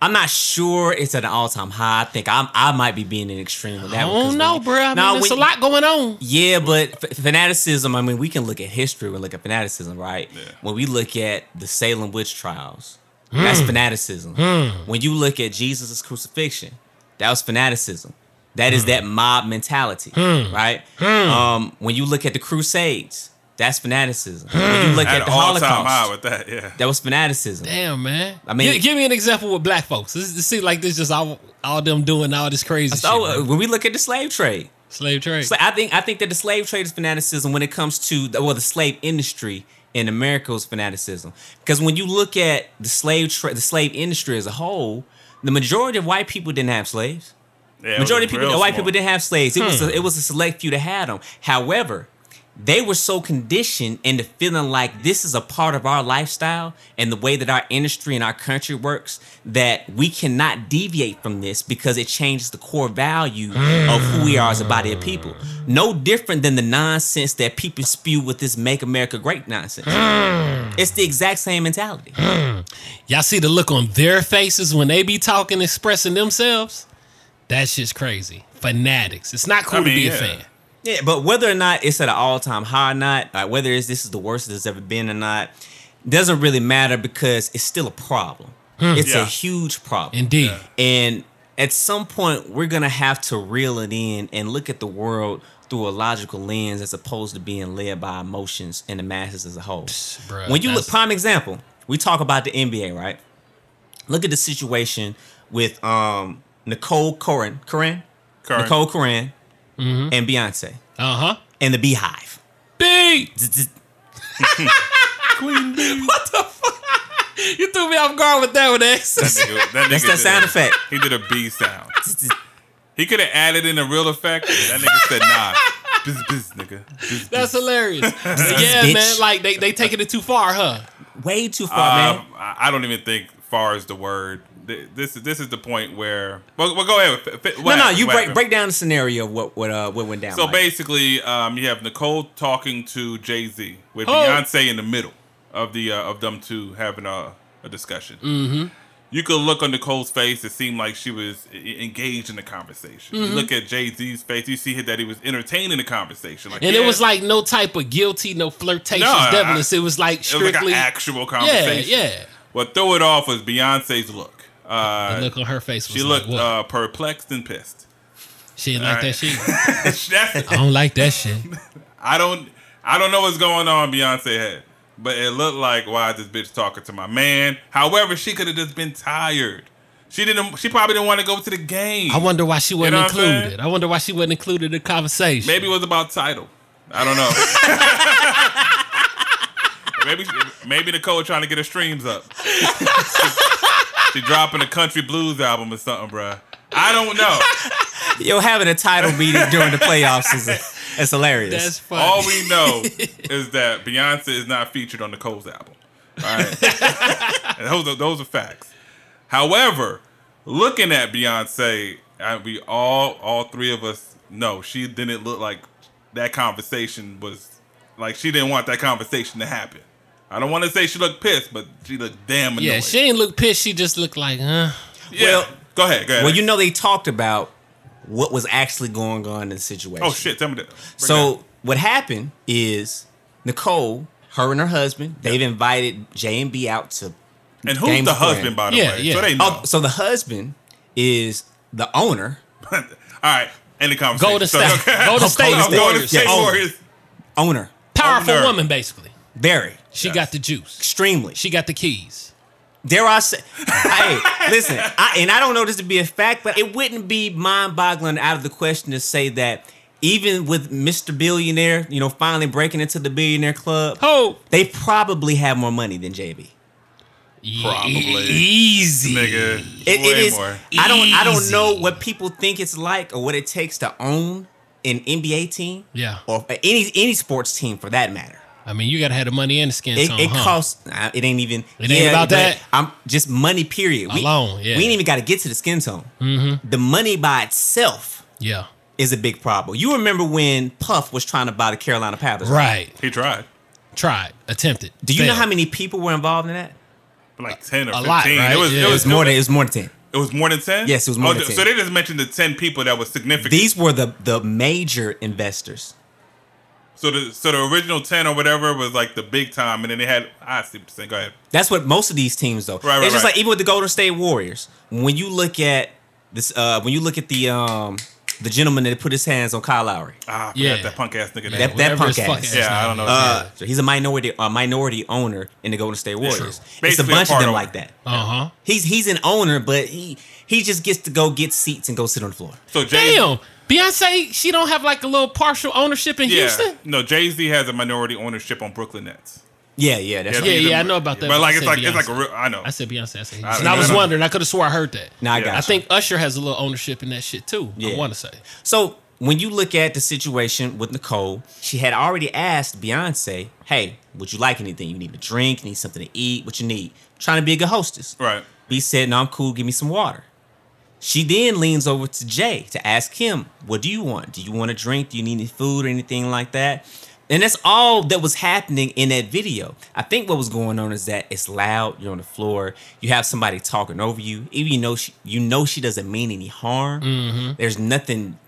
I'm not sure it's at an all time high. I think I'm I might be being an extreme with that. I one, 'cause don't know, when- bro. I mean, Nah, there's a lot going on. Yeah, but f- fanaticism. I mean, we can look at history. We look at fanaticism, right? Yeah. When we look at the Salem witch trials, hmm. that's fanaticism. Hmm. When you look at Jesus' crucifixion, that was fanaticism. That is hmm. that mob mentality, right? Um, when you look at the Crusades, that's fanaticism. When you look At at the all time high Holocaust, with that, yeah. that was fanaticism. Damn, man. I mean- Gi- give me an example with black folks. This, this seems like this just all all them doing all this crazy So shit. uh, when we look at the slave trade, Slave trade. So I think I think that the slave trade is fanaticism when it comes to the, well the slave industry in America was fanaticism because when you look at the slave tra- the slave industry as a whole, the majority of white people didn't have slaves. yeah Majority of people, white small. people didn't have slaves. It was a, it was a select few that had them. However, they were so conditioned into feeling like this is a part of our lifestyle and the way that our industry and our country works that we cannot deviate from this because it changes the core value of who we are as a body of people. No different than the nonsense that people spew with this "Make America Great" nonsense. Hmm. It's the exact same mentality. Hmm. Y'all see the look on their faces when they be talking, expressing themselves? That shit's crazy. Fanatics. It's not cool I mean, to be yeah. a fan. Yeah, but whether or not it's at an all time high or not, like whether it's this is the worst it's ever been or not, doesn't really matter because it's still a problem. It's Yeah. a huge problem. Indeed. And at some point, we're gonna have to reel it in and look at the world through a logical lens as opposed to being led by emotions and the masses as a whole. bruh, when you look, prime example, we talk about the NBA, right? Look at the situation with um Nicole Curran, Curran, Current. Nicole Curran, Mm-hmm. and Beyonce, Uh huh. and the Beyhive. B. Z- z- Queen Bee. What the fuck? You threw me off guard with that one, X. That nigga, that That's nigga that sound a- effect. He did a B sound. z- z- He could have added in a real effect. That nigga said, nah. Biz, biz, nigga. Biz, That's biz. hilarious. yeah, bitch. man. Like they they taking it too far, huh? Way too far, man. Um, I I don't even think far is the word. Th- This is this is the point where. Well, well go ahead. F- f- No, what no, you break break down the scenario of what what uh what went down. So Mike. basically, um, you have Nicole talking to Jay Z with Oh. Beyonce in the middle of the uh, of them two having a, a discussion. Mm-hmm. You could look on Nicole's face; it seemed like she was engaged in the conversation. Mm-hmm. You look at Jay Z's face; you see that he was entertaining the conversation. Like, And yeah, it was like no type of guilty, no flirtatious, No, I- devilish. It was like it was like strictly. an actual yeah, conversation. yeah. What threw it off was Beyonce's look. Uh, The look on her face was she looked uh, perplexed and pissed. she didn't like alright. that shit. I don't like that shit. I don't I don't know what's going on Beyonce head. But it looked like why is this bitch talking to my man? However, she could have just been tired. She didn't she probably didn't want to go to the game. I wonder why she wasn't know what saying? included. I wonder why she wasn't included in the conversation. Maybe it was about Tidal. I don't know. maybe maybe Nicole trying to get her streams up. She dropping a country blues album or something, bruh. I don't know. Yo, having a Tidal meeting during the playoffs is it's hilarious. that's funny. All we know is that Beyonce is not featured on the Coles album. All right, and those are, those are facts. However, looking at Beyonce, uh, we all all three of us know she didn't look like that conversation was like she didn't want that conversation to happen. I don't want to say she looked pissed, but she looked damn annoyed. yeah, she didn't look pissed. She just looked like, huh? Yeah. Well- go ahead, go ahead. well, you know they talked about what was actually going on in the situation. oh shit, tell me that. Break So what happened is Nicole, her and her husband, they've invited J and B out to. and who's Game the husband, by the Yeah, way? yeah. So they oh, know. Oh, so the husband is the owner, All right, end the conversation. Golden So- State. Golden State I'm is to State Yes. Warriors. owner, Powerful Owner. woman, basically. very She Yes. got the juice. extremely. She got the keys. Dare I say? hey, listen, I, and I don't know this to be a fact, but it wouldn't be mind-boggling out of the question to say that even with Mr. Billionaire, you know, finally breaking into the billionaire club, Oh, they probably have more money than JB. Probably. easy, Nigga, It, way it is. more. I don't. I don't know what people think it's like or what it takes to own an NBA team, Yeah. or any any sports team for that matter, I mean, you gotta have the money and the skin it, tone, it huh? costs. Nah, it ain't even. It ain't about that? I'm just money. Period. We, Alone, yeah. We ain't even got to get to the skin tone. Mm-hmm. The money by itself Yeah. is a big problem. You remember when Puff was trying to buy the Carolina Panthers? Right. He tried. Tried. Attempted. Do you know how many people were involved in that? Like ten or A fifteen. lot, right? It was. Yeah. It It was was more than it was more than ten. It was more than ten. Yes, it was more than 10. So they just mentioned the ten people that was significant. These were the the major investors. So the so the original ten or whatever was like the big time, and then they had. I see what you're saying. Go ahead. That's what most of these teams though. Right, right, it's just right. like even with the Golden State Warriors. When you look at this, uh, when you look at the um the gentleman that put his hands on Kyle Lowry, Ah, Yeah. that punk ass nigga. name. That- that Whatever his punk ass. Yeah, I don't know. uh, so he's a minority a minority owner in the Golden State Warriors. It's a Basically a bunch of them owner. like that. Uh huh. He's he's an owner, but he he just gets to go get seats and go sit on the floor. So Jay, Damn. Beyonce, she don't have like a little partial ownership in yeah, Houston. no, Jay Z has a minority ownership on Brooklyn Nets. Yeah, yeah, that's Yeah, right. Yeah, he's yeah, I know about that, But but like I it's said like it's like a real. I know. I said Beyonce. I said Houston. I- and I was I wondering. I could have swore I heard that. Now I Yeah. got I you. think Usher has a little ownership in that shit too. Yeah. I want to say. So when you look at the situation with Nicole, she had already asked Beyonce, "Hey, would you like anything? You need a drink? Need something to eat? What you need?" Trying to be a good hostess. Right. B said, "No, I'm cool. Give me some water." She then leans over to Jay to ask him, "What do you want? Do you want a drink? Do you need any food or anything like that?" And that's all that was happening in that video. I think what was going on is that it's loud. You're on the floor. You have somebody talking over you. Even you know she, you know she doesn't mean any harm. Mm-hmm. There's nothing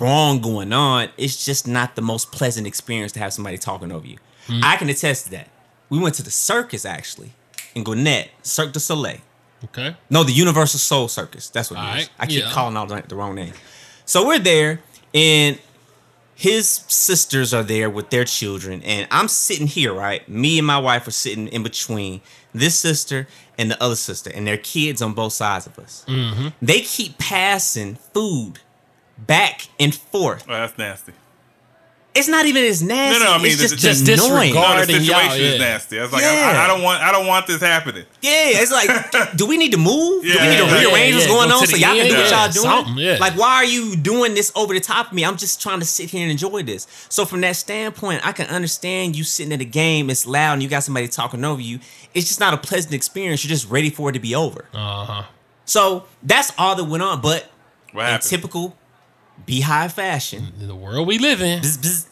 wrong going on. It's just not the most pleasant experience to have somebody talking over you. Hmm. I can attest to that. We went to the circus actually in Gwinnett, Cirque du Soleil. Okay. No, the UniverSoul Circus. That's what it is. Alright, I keep yeah. calling out the, the wrong name. So we're there, and his sisters are there with their children, and I'm sitting here, right? Me and my wife are sitting in between this sister and the other sister, and their kids on both sides of us. Mm-hmm. They keep passing food back and forth. Oh, that's nasty. It's not even as nasty. No, no, I mean, it's the- just, just annoying. No, the situation y'all, is yeah. nasty. I was like, Yeah. I, I don't want, I don't want this happening. Yeah, it's like, do we need to move? Yeah, do we need to yeah, rearrange yeah, what's yeah. going Go on so y'all can do what y'all doing? Something, yeah. Like, why are you doing this over the top of me? I'm just trying to sit here and enjoy this. So from that standpoint, I can understand you sitting at a game, it's loud, and you got somebody talking over you. It's just not a pleasant experience. You're just ready for it to be over. Uh huh. So that's all that went on. But What in typical Beyhive fashion, In the world we live in. bzz, bzz,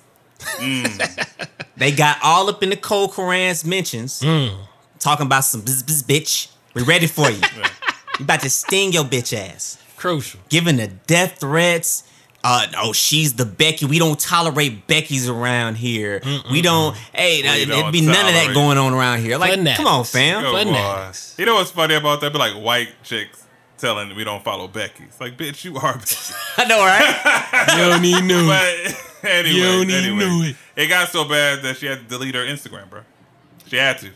Mm. they got all up in Nicole Curran's mentions, Mm. talking about some bzz, bzz, bitch. We ready for you. You about to sting your bitch ass. Crucial. Giving the death threats. Uh, oh, she's the Becky. We don't tolerate Becky's around here. We don't. Hey, We there'd don't be none of that going on around here. Like, Fanatics. come on, fam. Yo, But You know what's funny about that? Be like white chicks telling we don't follow Becky. It's like, bitch, you are Becky. I know, right? You don't even know. But anyway, You anyway, know it. it got so bad that she had to delete her Instagram, bro. She had to.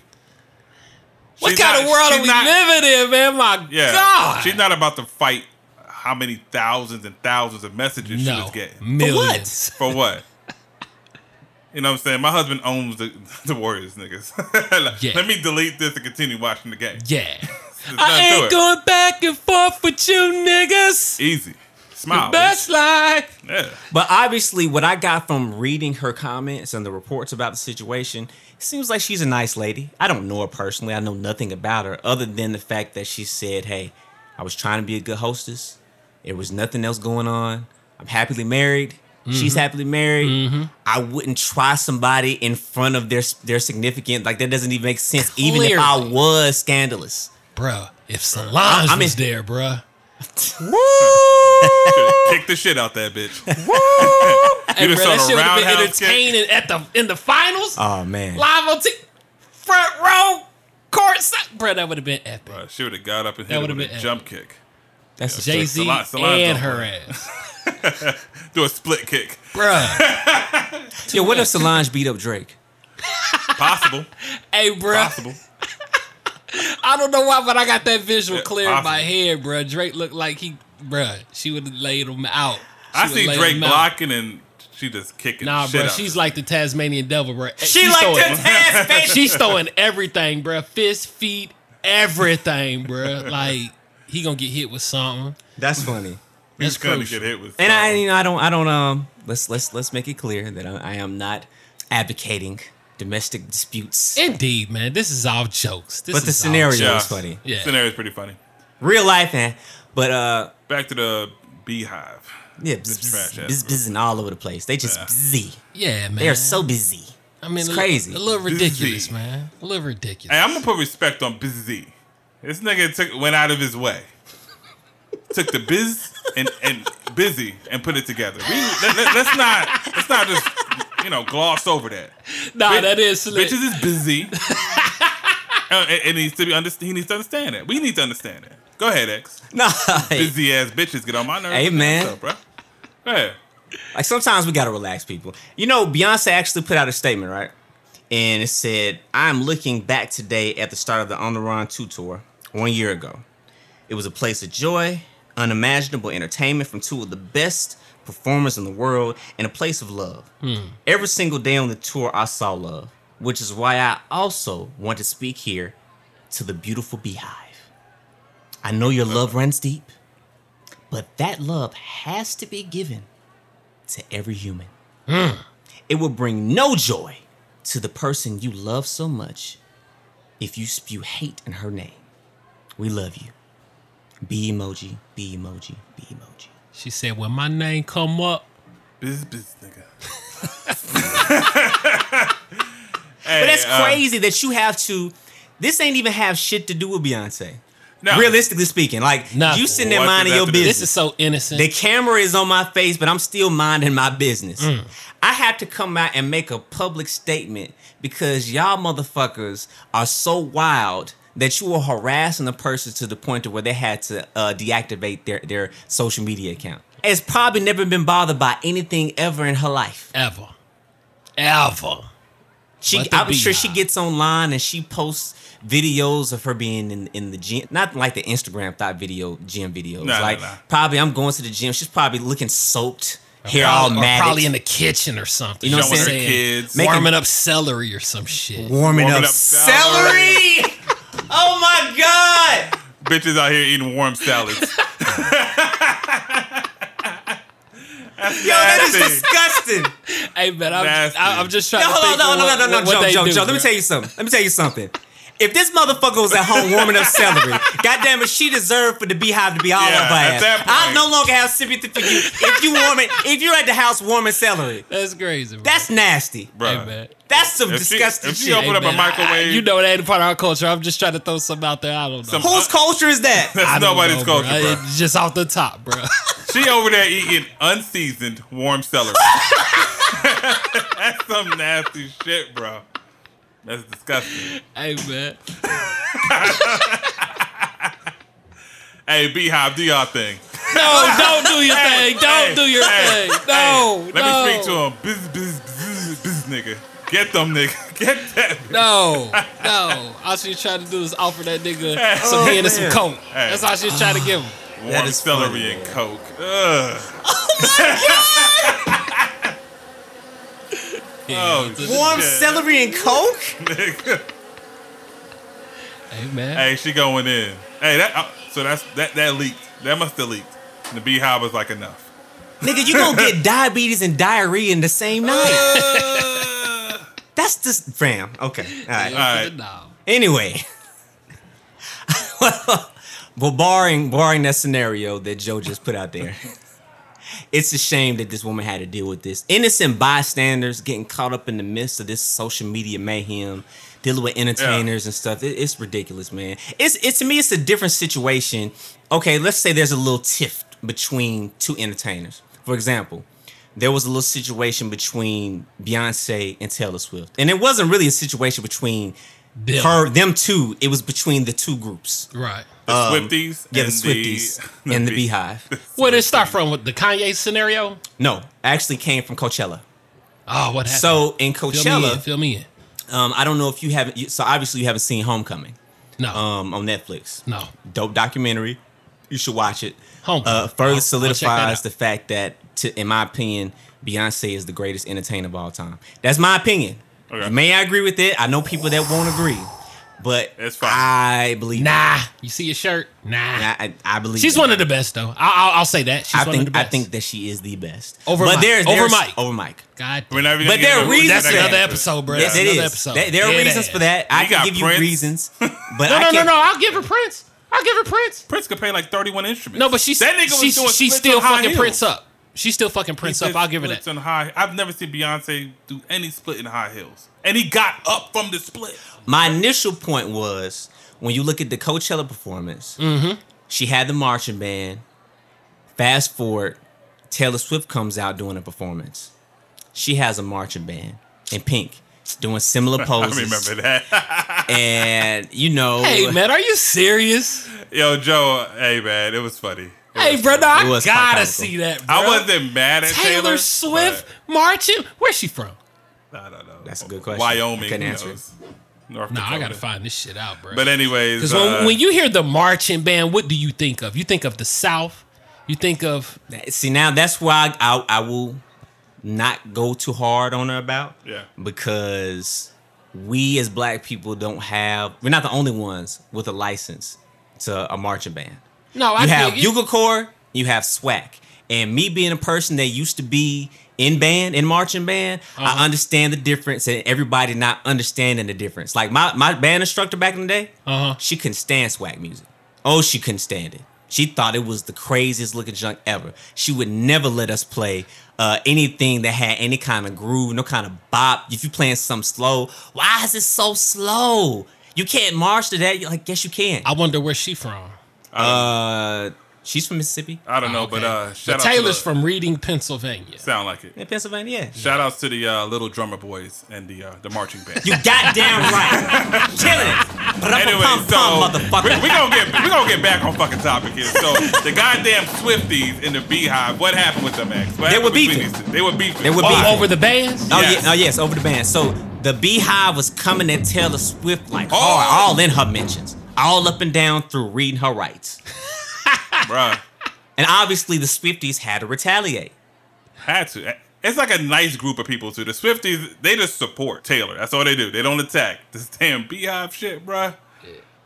What She's kind not- of world are we not- living in, man? My Yeah, God. she's not about to fight how many thousands and thousands of messages she was getting. millions. For what? You know what I'm saying? My husband owns the, the Warriors, niggas. Like, Yeah. Let me delete this and continue watching the game. Yeah. There's I ain't it. going back and forth with you niggas. Easy. Smile. Best life. Yeah. But obviously, what I got from reading her comments and the reports about the situation, it seems like she's a nice lady. I don't know her personally. I know nothing about her other than the fact that she said, "Hey, I was trying to be a good hostess. There was nothing else going on. I'm happily married. She's mm-hmm. happily married. Mm-hmm. I wouldn't try somebody in front of their their significant. Like that doesn't even make sense. Even if I was scandalous. Bruh, if Solange I'm in- was there, bruh. Kick the shit out that bitch. Hey, just bruh, saw that the shit would have been roundhouse kick. at the in the finals. Oh man. live on t- front row, court side. Bruh, that would have been epic. Uh, she would have got up and That him would've with a been jump kick. That's a Jay Z Solange- Solange and her play. ass. Do a split kick. Bruh. Yeah, what if Solange beat up Drake? Possible. hey, bruh. Possible. I don't know why, but I got that visual Yeah, clear in my head, bruh. Drake looked like he, bruh. She would have laid him out. She I see Drake him out. blocking and she just kicking Nah, shit bruh. out. She's like the Tasmanian devil, bruh. She She's like throwing, the Taz, baby. She's throwing everything, bruh. Fist, feet, everything, bruh. Like he gonna get hit with something. That's funny. That's He's gonna crucial. get hit with. And I, you know, I don't, I don't. Um, let's let's let's make it clear that I, I am not advocating domestic disputes. Indeed, man. This is all jokes. This but the is all scenario jokes. is funny. Yeah. Scenario's pretty funny. Real life, man. But uh, Back to the Beyhive. yeah, This bzz, bzz, bzz, bzz all over the place. They just Yeah. busy. Yeah, man. They are so busy. I mean, it's a, crazy. A little ridiculous, Busy. man. A little ridiculous. Hey, I'm gonna put respect on busy. This nigga took went out of his way. Took the biz and, and busy and put it together. We, let, us not let's not just you know gloss over that. nah, Bitch- that is slick. Bitches is busy. Uh, and it needs to be understand. He needs to understand that. We need to understand that. Go ahead, X. Nah, Busy ass bitches get on my nerves. Hey, man. Up, bro? Go ahead. like sometimes we gotta relax, people. You know, Beyonce actually put out a statement, right? And it said, "I'm looking back today at the start of the On the Run 2 tour one year ago. It was a place of joy, unimaginable entertainment from two of the best performers in the world, and a place of love. Hmm. Every single day on the tour, I saw love, which is why I also want to speak here to the beautiful Beyhive. I know your love runs deep, but that love has to be given to every human. Hmm. It will bring no joy to the person you love so much if you spew hate in her name. We love you. Be emoji, be emoji, be emoji. She said, when my name come up, Biz, biz, nigga. But that's uh, crazy that you have to. This ain't even have shit to do with Beyonce. No. Realistically speaking, like Nothing. you sitting there What minding does your that have to do- business. this is so innocent. The camera is on my face, but I'm still minding my business. Mm. I have to come out and make a public statement because y'all motherfuckers are so wild that you were harassing a person to the point to where they had to uh, deactivate their, their social media account. It's probably never been bothered by anything ever in her life. ever. Ever. She, But the I'm sure she gets online and she posts videos of her being in, in the gym, not like the Instagram thought video gym videos. Nah, nah, like nah. probably I'm going to the gym. She's probably looking soaked, hair Probably- all or matted, probably in the kitchen or something. You know what I'm saying? kids. Making- Warming up celery or some shit. warming, Warming up, up celery. oh my god! Bitches out here eating warm salads. Yo, that is disgusting. Hey man, I'm, Nasty. I, am just trying No, to hold think on, no, of no, what, no, no, what, what Joe, they Joe, do, Joe. Let me bro. tell you something. Let me tell you something. If this motherfucker was at home warming up celery, goddamn it, she deserved for the Beyhive to be all Yeah, up her ass. I no longer have sympathy for you. If you warming, if you're at the house warming celery, That's crazy. Bro. that's nasty. Bro. hey, man. That's some If she- disgusting if she shit. open Hey, up a man, I- microwave- you know that ain't part of our culture. I'm just trying to throw something out there. I don't know. Some- Whose culture is that? That's I don't nobody's know, culture, bro. It's just off the top, bro. She over there eating unseasoned warm celery. That's some nasty shit, bro. That's disgusting. hey man. Hey, Beyhive, do y'all thing. No, don't do your thing. Don't Hey, do your hey, thing. No, hey, Let no. me speak to him. Biz, biz, biz, biz, nigga. Get them, nigga. Get that. No, no. All she's trying to do is offer that nigga some Oh, and some coke. Hey. That's all she's trying to give him. Warm is celery funny, and coke. Oh, Ugh. Yeah, Oh, it's a- Warm Yeah. celery and coke? Hey man. hey, she going in. Hey, that. Uh, so that's that. That leaked. That must have leaked. And the Beyhive was like enough. Nigga, you gonna get diabetes and diarrhea in the same night. Uh, That's just fam. Okay. all right. All right. to the. Anyway. well, barring barring that scenario that Joe just put out there, it's a shame that this woman had to deal with this. Innocent bystanders getting caught up in the midst of this social media mayhem, dealing with entertainers and stuff. It- it's ridiculous, man. It's it's to me, it's a different situation. Okay, let's say there's a little tiff between two entertainers. For example, there was a little situation between Beyonce and Taylor Swift, and it wasn't really a situation between Them. her them two. It was between the two groups. Right. the Swifties. Um, Yeah, the and Swifties and the Bee- Beyhive. Where did it start from? With the Kanye scenario? No, actually came from Coachella. Oh, what happened? So in fill me in. Coachella, Fill me in. um, I don't know if you haven't. So obviously you haven't seen Homecoming No. um, on Netflix. no. Dope documentary. You should watch it. Homecoming. Uh, further I'll- I'll solidifies the fact that, to, in my opinion, Beyonce is the greatest entertainer of all time. That's my opinion. Okay. May I agree with it? I know people that won't agree, but It's fine. I believe. Nah, you see your shirt? Nah. I, I, I believe She's that. one of the best though. I, I'll, I'll say that. She's I one of the think I think that she is the best Over but Mike. There's, Over Mike. Over Mike. God. We're But there are reasons That's for another get episode, bro. Yes, That's it another is. episode. There, there are Dead reasons ass. for that. I can got give you reasons, but No, I no, no, no. I'll give her Prince. I'll give her Prince. Prince could play like 31 instruments. No, but she's that nigga was doing she's still on fucking heels. Prince up. She's still fucking He Prince up. I'll give her splits that. On high, I've never seen Beyonce do any split in high heels, and he got up from the split. My initial point was when you look at the Coachella performance, Mm-hmm. she had the marching band. Fast forward, Taylor Swift comes out doing a performance. She has a marching band in pink, doing similar poses. I remember that. And you know, Hey man, are you serious? Yo, Joe. Hey, man, it was funny. It Hey, was brother, I gotta comical. see that. Bro. I wasn't mad at Taylor, Taylor, Swift marching. Where's she from? but I don't know. That's a good question. Wyoming. Couldn't answer it. knows? North Nah, I gotta find this shit out, bro. But anyways, Because uh, when, when you hear the marching band, what do you think of? You think of the South. You think of see now that's why I, I I will not go too hard on her about. Yeah. Because we as black people don't have we're not the only ones with a license to a marching band. No. I you have think it- Bugle Corps, you have Swag, And me being a person that used to be in band, in marching band, Uh-huh. I understand the difference and everybody not understanding the difference. Like my, my band instructor back in the day, Uh-huh. she couldn't stand swag music. Oh, she couldn't stand it. She thought it was the craziest looking junk ever. She would never let us play uh, anything that had any kind of groove, no kind of bop. If you playing something slow, why is it so slow? You can't march to that. You're like, yes, you can. I wonder where she from. Uh, she's from Mississippi. I don't know, Okay. but uh, But shout out Taylor's to the, from Reading, Pennsylvania. sound like it. In Pennsylvania, yeah. Shout outs to the uh, little drummer boys and the uh, the marching band. You goddamn right. Killing it. anyway, Pum, so pum, motherfucker. we, we gonna get we gonna get back on fucking topic here. So the goddamn Swifties in the Beyhive, what happened with them? X? What They happened were between beefing. these? They were beefing. They were Why? beefing. Over the bands. Oh Yes. yeah, oh yes, over the band. So the Beyhive was coming at Taylor Swift like hard, Hard. all in her mentions, all up and down through reading her rights, Bruh, and obviously the Swifties had to retaliate. had to. It's like a nice group of people too. The Swifties, they just support Taylor. That's all they do. They don't attack. This damn Beyhive shit, bruh.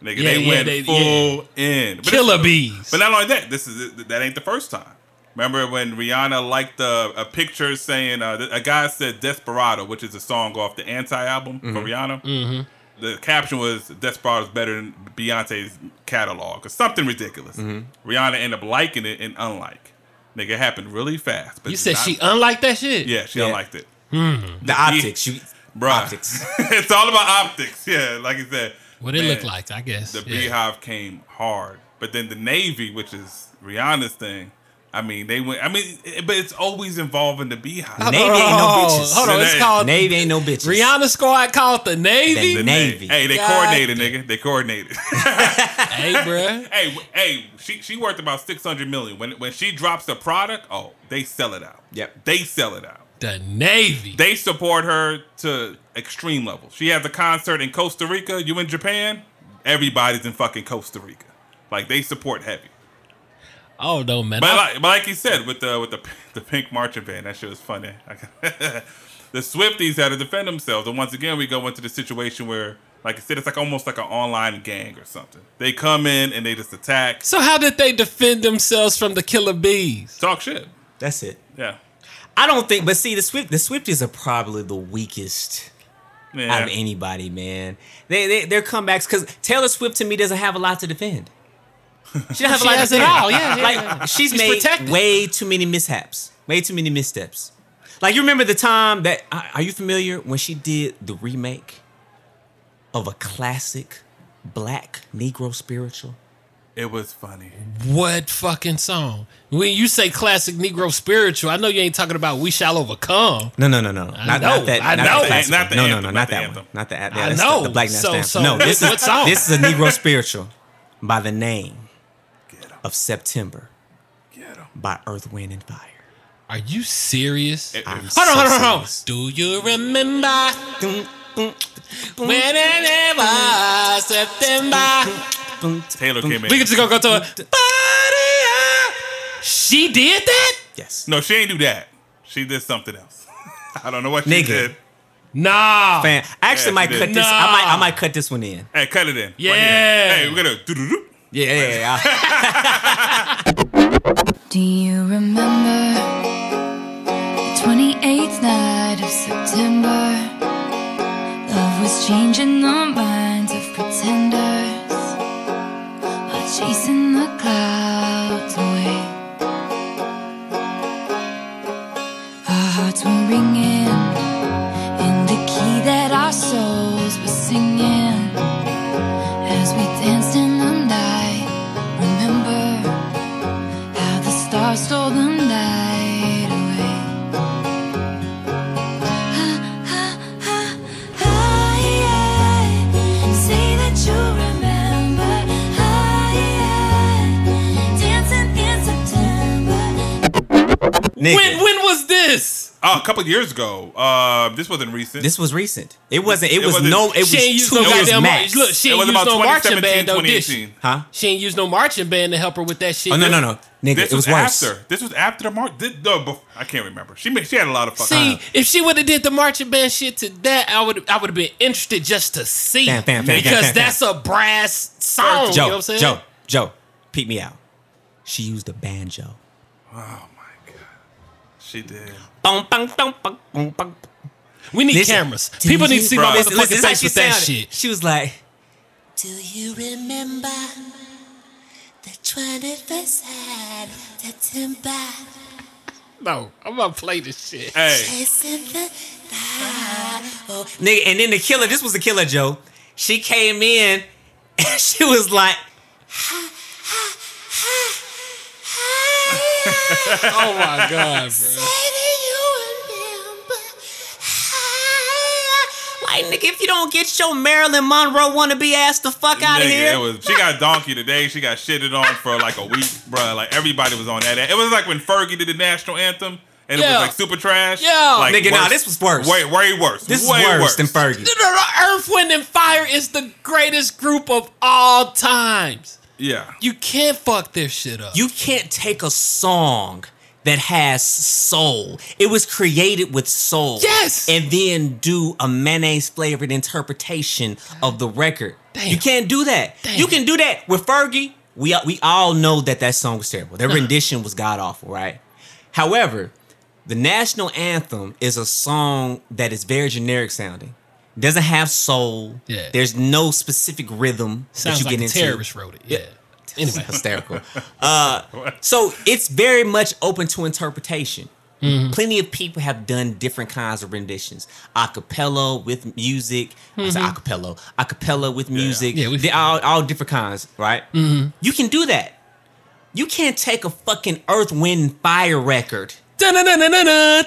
Nigga, Yeah, they yeah, went they- full in. But Killer bees. But not only that, this is that ain't the first time. Remember when Rihanna liked a, a picture saying uh, a guy said "Desperado," which is a song off the Anti album for Rihanna. Mm-hmm. The caption was "Desperado's better than Beyonce's catalog" or something ridiculous. Mm-hmm. Rihanna ended up liking it and unlike. Nigga, it happened really fast. But You said not- she unlike that shit. yeah, she Yeah. unliked it. Hmm. The optics, you, Bruh. optics. it's all about optics. Yeah, like you said. What it looked like, I guess. The Yeah. Beyhive came hard, but then the Navy, which is Rihanna's thing. I mean, they went. I mean, eh, but it's always involving the Beyhive. Navy ain't no bitches. Hold on, it's Navy. called Navy ain't no bitches. Rihanna squad called the Navy. The The Navy. Hey, they God coordinated, nigga. They coordinated. hey, bruh. hey, hey, she she worth about six hundred million. When when she drops a product, oh, they sell it out. Yep. They sell it out. The Navy. They support her to extreme levels. She has a concert in Costa Rica. You in Japan? Everybody's in fucking Costa Rica. Like they support heavy. Oh no, man. But like, but like you said, with the with the the pink marching band, that shit was funny. the Swifties had to defend themselves, and once again, we go into the situation where, like I said, it's like almost like an online gang or something. They come in and they just attack, so how did they defend themselves from the killer bees? talk shit. That's it. Yeah, I don't think, but see, the Swift, the Swifties are probably the weakest yeah. out of anybody, man. They, they their comebacks because Taylor Swift to me doesn't have a lot to defend. She doesn't have She a lot has to it defend. all, yeah, yeah, like yeah. she's, She's made protected. way too many mishaps, way too many missteps. Like you remember the time that are are you familiar when she did the remake of a classic black Negro spiritual? It was funny. What fucking song? When you say classic Negro spiritual, I know you ain't talking about "We Shall Overcome." No, no, no, no, not, know, not that. I not know. The Not the one. no, anthem, no, no, not not that anthem. one. Not the. Yeah, I know. The, the Black So- National so Anthem. No, this what is song? this is a Negro spiritual by the name Get 'em, of September get 'em. by Earth, Wind, and Fire. Are you serious? I'm it- Hold on, hold on, hold on. Do you remember Dun, dun, when it was September? Taylor came in. We can just go go to it. She did that? Yes. No, she ain't do that. She did something else. I don't know what she Nigga. did. Nah. fan. I actually Yeah, might cut did. this. I might I might cut this one in. Hey, cut it in. Yeah. here. Hey, we're gonna doo-doo-doo. Yeah, yeah. Do you remember the 28th night of September? Love was changing the minds of pretenders while chasing the clouds Nigga, When when was this? Oh, a couple years ago. Uh, this wasn't recent. this was recent. It wasn't. It, It was wasn't- no. It was She ain't used two no years goddamn max. Look, she it ain't was used about no marching 2017, band though, did she? 2018. huh? She ain't used no marching band to help her with that shit. Oh no no no, nigga. This it was, was, worse. after. This was after the march. This, no, bef- I can't remember. She made, she had a lot of fucking. See, if she would have did the marching band shit to that, I would I would have been interested just to see Fam, fam, fam, because fam, fam, that's a brass song. Joe, you know what I'm saying? Joe, Joe, peek me out. She used a banjo. My god, she did. Bum, bum, bum, bum, bum, bum. We need Listen, cameras. People need to see Bruh. my motherfucking Listen, face she with that shit. She was like, Do you remember the 21st night of September? No, I'm gonna play this shit. Hey, Chasing the night. Oh, nigga, and then the killer. This was the killer, Joe. She came in, and she was like, Oh my god, bro. say do you remember? like, nigga, if you don't get your Marilyn Monroe wannabe ass the fuck out of here. It was, she got donkey today. She got shitted on for like a week, bro. Like everybody was on that. It was like when Fergie did the national anthem. And it was like super trash. Yeah. like, Nigga, nah, this was worse. Way, way worse. this is way worse, than Fergie. No, no, no, Earth, Wind, and Fire is the greatest group of all times. Yeah. You can't fuck this shit up. You can't take a song that has soul. It was created with soul. Yes. And then do a mayonnaise flavored interpretation of the record. Damn. You can't do that. Damn. You can do that with Fergie. We we all know that that song was terrible. Their rendition was god awful, right? However, the national anthem is a song that is very generic sounding. Doesn't have soul. Yeah. There's no specific rhythm Sounds that you like get a into. terrorist wrote it. Yeah. Anyway, hysterical. Uh, so it's very much open to interpretation. Mm-hmm. Plenty of people have done different kinds of renditions, acapella with music. I say acapella, acapella with music. Mm-hmm. Yeah, we- all all different kinds, right? Mm-hmm. You can do that. You can't take a fucking Earth, Wind, Fire record. Da-da-da-da-da.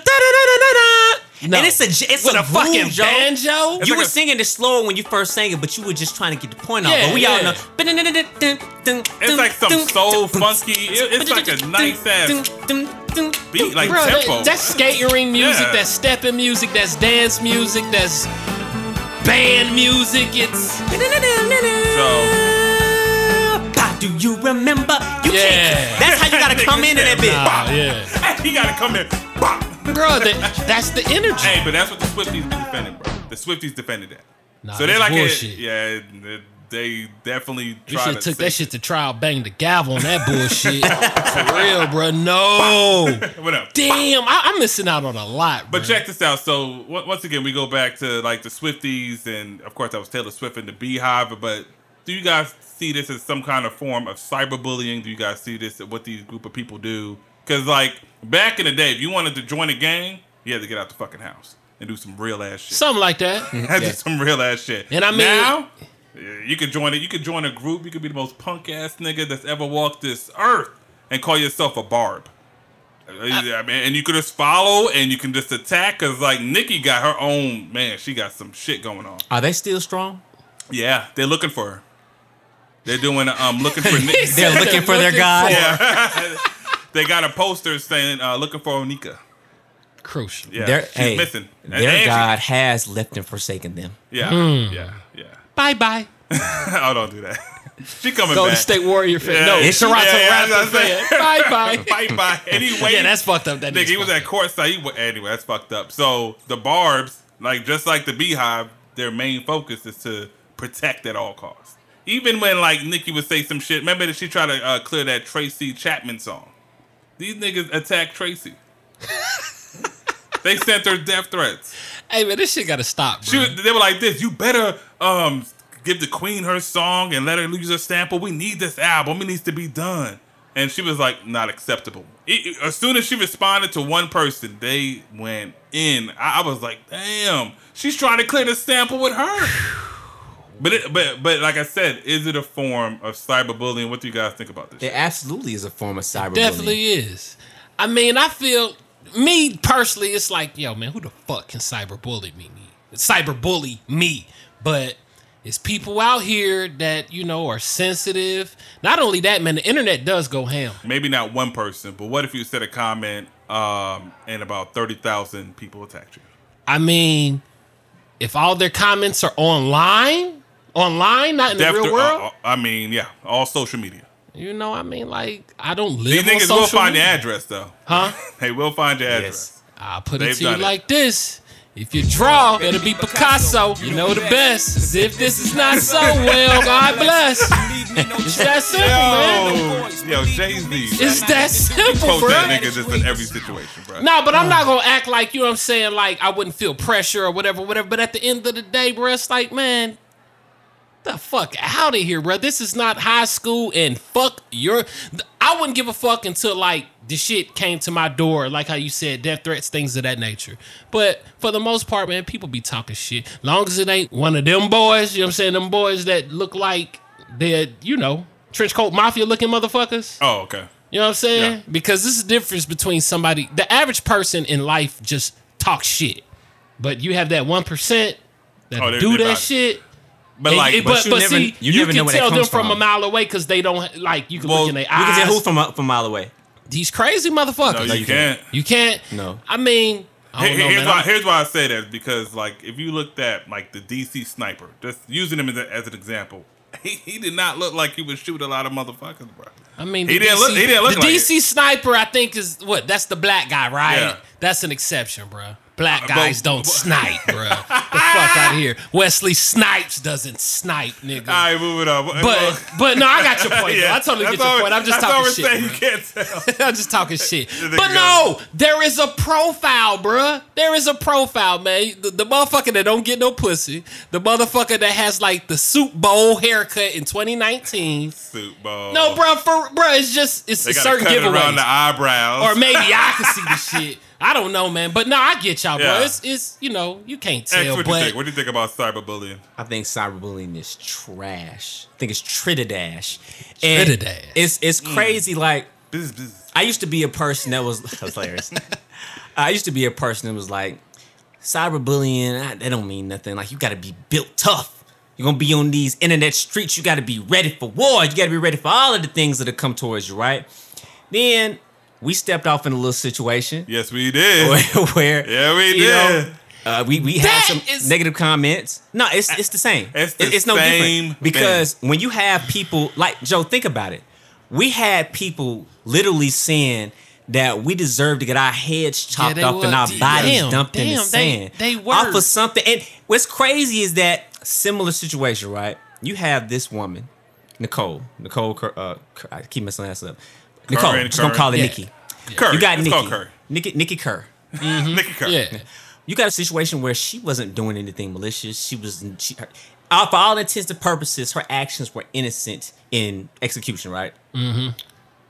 No. And it's a j- it's With a, a fucking groove, Joe. banjo? You like were a- singing it slower when you first sang it, but you were just trying to get the point off. Yeah, But we all yeah. know. It's like some soul funky. it's like a nice ass beat, like Bro, that- tempo. that's skating ring music, Yeah. that's stepping music, that's dance music, that's band music. It's Pa, Do you remember? You Yeah. can't. That's how you gotta come into that bitch. Nah, yeah. he gotta come in. Bop. Bro, that, that's the energy. Hey, but that's what the Swifties be defending, bro. The Swifties defended that. Nah, so they're like, a, bullshit. yeah, they definitely You try should to have took that shit to trial, bang the gavel on that bullshit. For real, bro. No. Whatever. Damn, I, I'm missing out on a lot, bro. But check this out. So on- once again, we go back to like the Swifties, and of course that was Taylor Swift and the Beyhive. But do you guys see this as some kind of form of cyberbullying? Do you guys see this as what these group of people do? Because like back in the day, if you wanted to join a gang, you had to get out the fucking house and do some real ass shit. Something like that. Had to do some real ass shit. And I mean- now. You could join it. You could join a group. You could be the most punk ass nigga that's ever walked this earth, and call yourself a barb. Uh, I mean, and you could just follow and you can just attack because like Nicki got her own man. She got some shit going on. Are they still strong? Yeah, they're looking for her. They're doing um looking for Nicki. They're looking for their Looking God. Yeah. they got a poster saying uh, looking for Onika. Crucial. Yeah, Their, she's hey, missing. And- Their and she- God has left and forsaken them. yeah, Hmm. yeah, yeah. Bye bye. oh, don't do that. She coming Golden back. State Warrior fan. Yeah. No, It's- Toronto yeah, yeah, Raptors that's I'm fan. saying. Bye bye. Bye bye. Anyway, Yeah, that's fucked up. That Nigga, he was fucked at courtside. He, anyway, that's fucked up. So the Barb's Like just like the Beyhive, their main focus is to protect at all costs. Even when like Nicki would say some shit, remember that she tried to uh, clear that Tracy Chapman song. These niggas attacked Tracy. they sent her death threats. Hey man, this shit gotta stop, She they were like this. You better um give the queen her song and let her use her sample. We need this album. It needs to be done. And she was like, not acceptable. It- it- as soon as she responded to one person, they went in. I, I was like, damn, she's trying to clear the sample with her. But it, but but like I said, is it a form of cyberbullying? What do you guys think about this? There absolutely is a form of cyberbullying. Definitely is. I mean, I feel me personally, it's like, yo, man, who the fuck can cyberbully me? Cyberbully me, but it's people out here that you know are sensitive. Not only that, man, the internet does go ham. Maybe not one person, but what if you said a comment um, and about thirty thousand people attacked you? I mean, if all their comments are online, online, not in the real uh, world, uh, I mean, yeah, all social media. you know, I mean, like I don't These live on niggas social will find your media. address though. huh? They will find your address. Yes. I'll put it They've to you it. like this. If you draw, better be Picasso. You know the best. 'Cause if this is not so, well, God bless. It's that simple, man. Yo, yo, Jay Z. It's that simple, Quote bro. that nigga just in every situation, bro. No, but I'm not gonna act like you know what I'm saying. Like I wouldn't feel pressure or whatever, whatever. But at the end of the day, bro, it's like, man, the fuck out of here, bro. This is not high school, and fuck your. I wouldn't give a fuck until like the shit came to my door, like how you said, death threats, things of that nature. But for the most part, man, people be talking shit. Long as it ain't one of them boys, you know what I'm saying? Them boys that look like they're, you know, trench coat mafia looking motherfuckers. Oh, okay. You know what I'm saying? Yeah. Because this is the difference between somebody, the average person in life just talks shit. But you have that 1% that Oh, they- do they that shit. it. Shit. But and- like, and- but but, you but never- see, you you, never can where tell them from, from. a mile away because they don't, like, you can Well, look in their eyes. You can tell who from a, from a mile away. These crazy motherfuckers. no, you you can't. You can't. No. I mean, I don't Here- know, here's, man. why, I'm- here's why I say that because like if you looked at like the DC sniper, just using him as, a, as an example, he, he did not look like he would shoot a lot of motherfuckers, bro. I mean, He the didn't DC, look- he didn't look the like DC sniper, I think, is what? That's the black guy, right? Yeah. That's an exception, bro. Black Uh, guys don't snipe, bro. the fuck out of here. Wesley Snipes doesn't snipe, nigga. All right, moving on. But but no, I got your point. though. I totally get your point. I'm just talking shit. You can't tell. I'm just talking shit. But no, there is a profile, bruh. There is a profile, man. The, the motherfucker that don't get no pussy. The motherfucker that has like the soup bowl haircut in 2019. Suit ball. No, bruh, for bruh, it's just it's They a certain cut it around the eyebrows. Or maybe I can see the shit. I don't know, man. But no, I get y'all, bro. It's it's you know, you can't X, tell, what do you think? What do you think about cyberbullying? I think cyberbullying is trash. I think it's Tritidash. And Tritidash. It's it's mm. crazy. Like Bzz, bzz. I used to be a person that was that's hilarious. I used to be a person that was like, cyberbullying, that don't mean nothing. Like you gotta be built tough. You're gonna be on these internet streets, you gotta be ready for war. You gotta be ready for all of the things that have come towards you, right? Then we stepped off in a little situation Yes, we did. where, where Yeah, we you know, did. uh, we we had some is- negative comments. No, it's it's the same. It's the It- it's no same different because when you have people like Joe, think about it. We had people literally saying that we deserve to get our heads chopped they off and our bodies Damn, dumped in the damn, they- sand. they off were. of something. And what's crazy is that similar situation, right? You have this woman, Nicole. Nicole, uh, I keep messing her ass up. Nicole, Curran, just gonna Curran. call it Yeah. Nikki. Curry. You got Let's call Nikki. Curry. Nikki. Nikki Kerr Nikki Curry. yeah. you got a situation where she wasn't doing anything malicious. She was, she, her, uh, for all intents and purposes, her actions were innocent in execution. Right? Mm-hmm.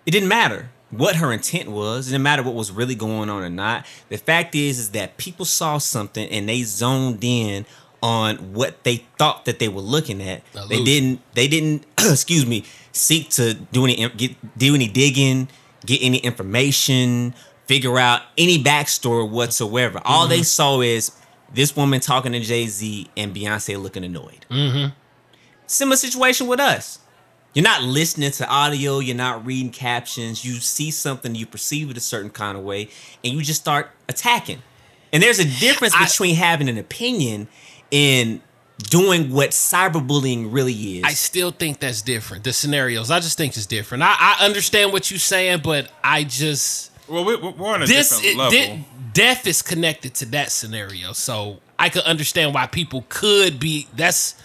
It didn't matter what her intent was. It didn't matter what was really going on or not. The fact is, is that people saw something and they zoned in on what they thought that they were looking at. They didn't. They didn't. excuse me. Seek to do any get do any digging, get any information, figure out any backstory whatsoever. All they saw is this woman talking to Jay Z and Beyonce looking annoyed. Mm-hmm. Similar situation with us. You're not listening to audio, you're not reading captions, you see something, you perceive it a certain kind of way, and you just start attacking. And there's a difference I- between having an opinion and doing what cyberbullying really is. I still think that's different. The scenarios, I just think it's different. I, I understand what you're saying, but I just Well, we, we're on a this different it, level. thi- death is connected to that scenario. So I could understand why people could be. That's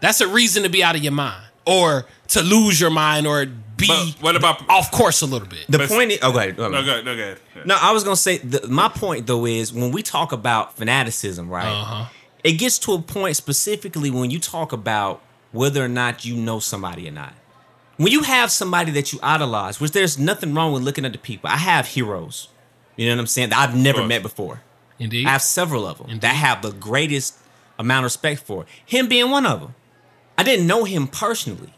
that's a reason to be out of your mind or to lose your mind or be But what about- off course a little bit. The But- point is, oh, go ahead. No, go ahead. No, go ahead. Yeah. No, I was gonna say the, my point though is when we talk about fanaticism, right? Uh-huh. It gets to a point specifically when you talk about whether or not you know somebody or not. When you have somebody that you idolize, which there's nothing wrong with looking at the people. I have heroes, you know what I'm saying? That I've never met before. Indeed. I have several of them that have the greatest amount of respect for. Him being one of them. I didn't know him personally.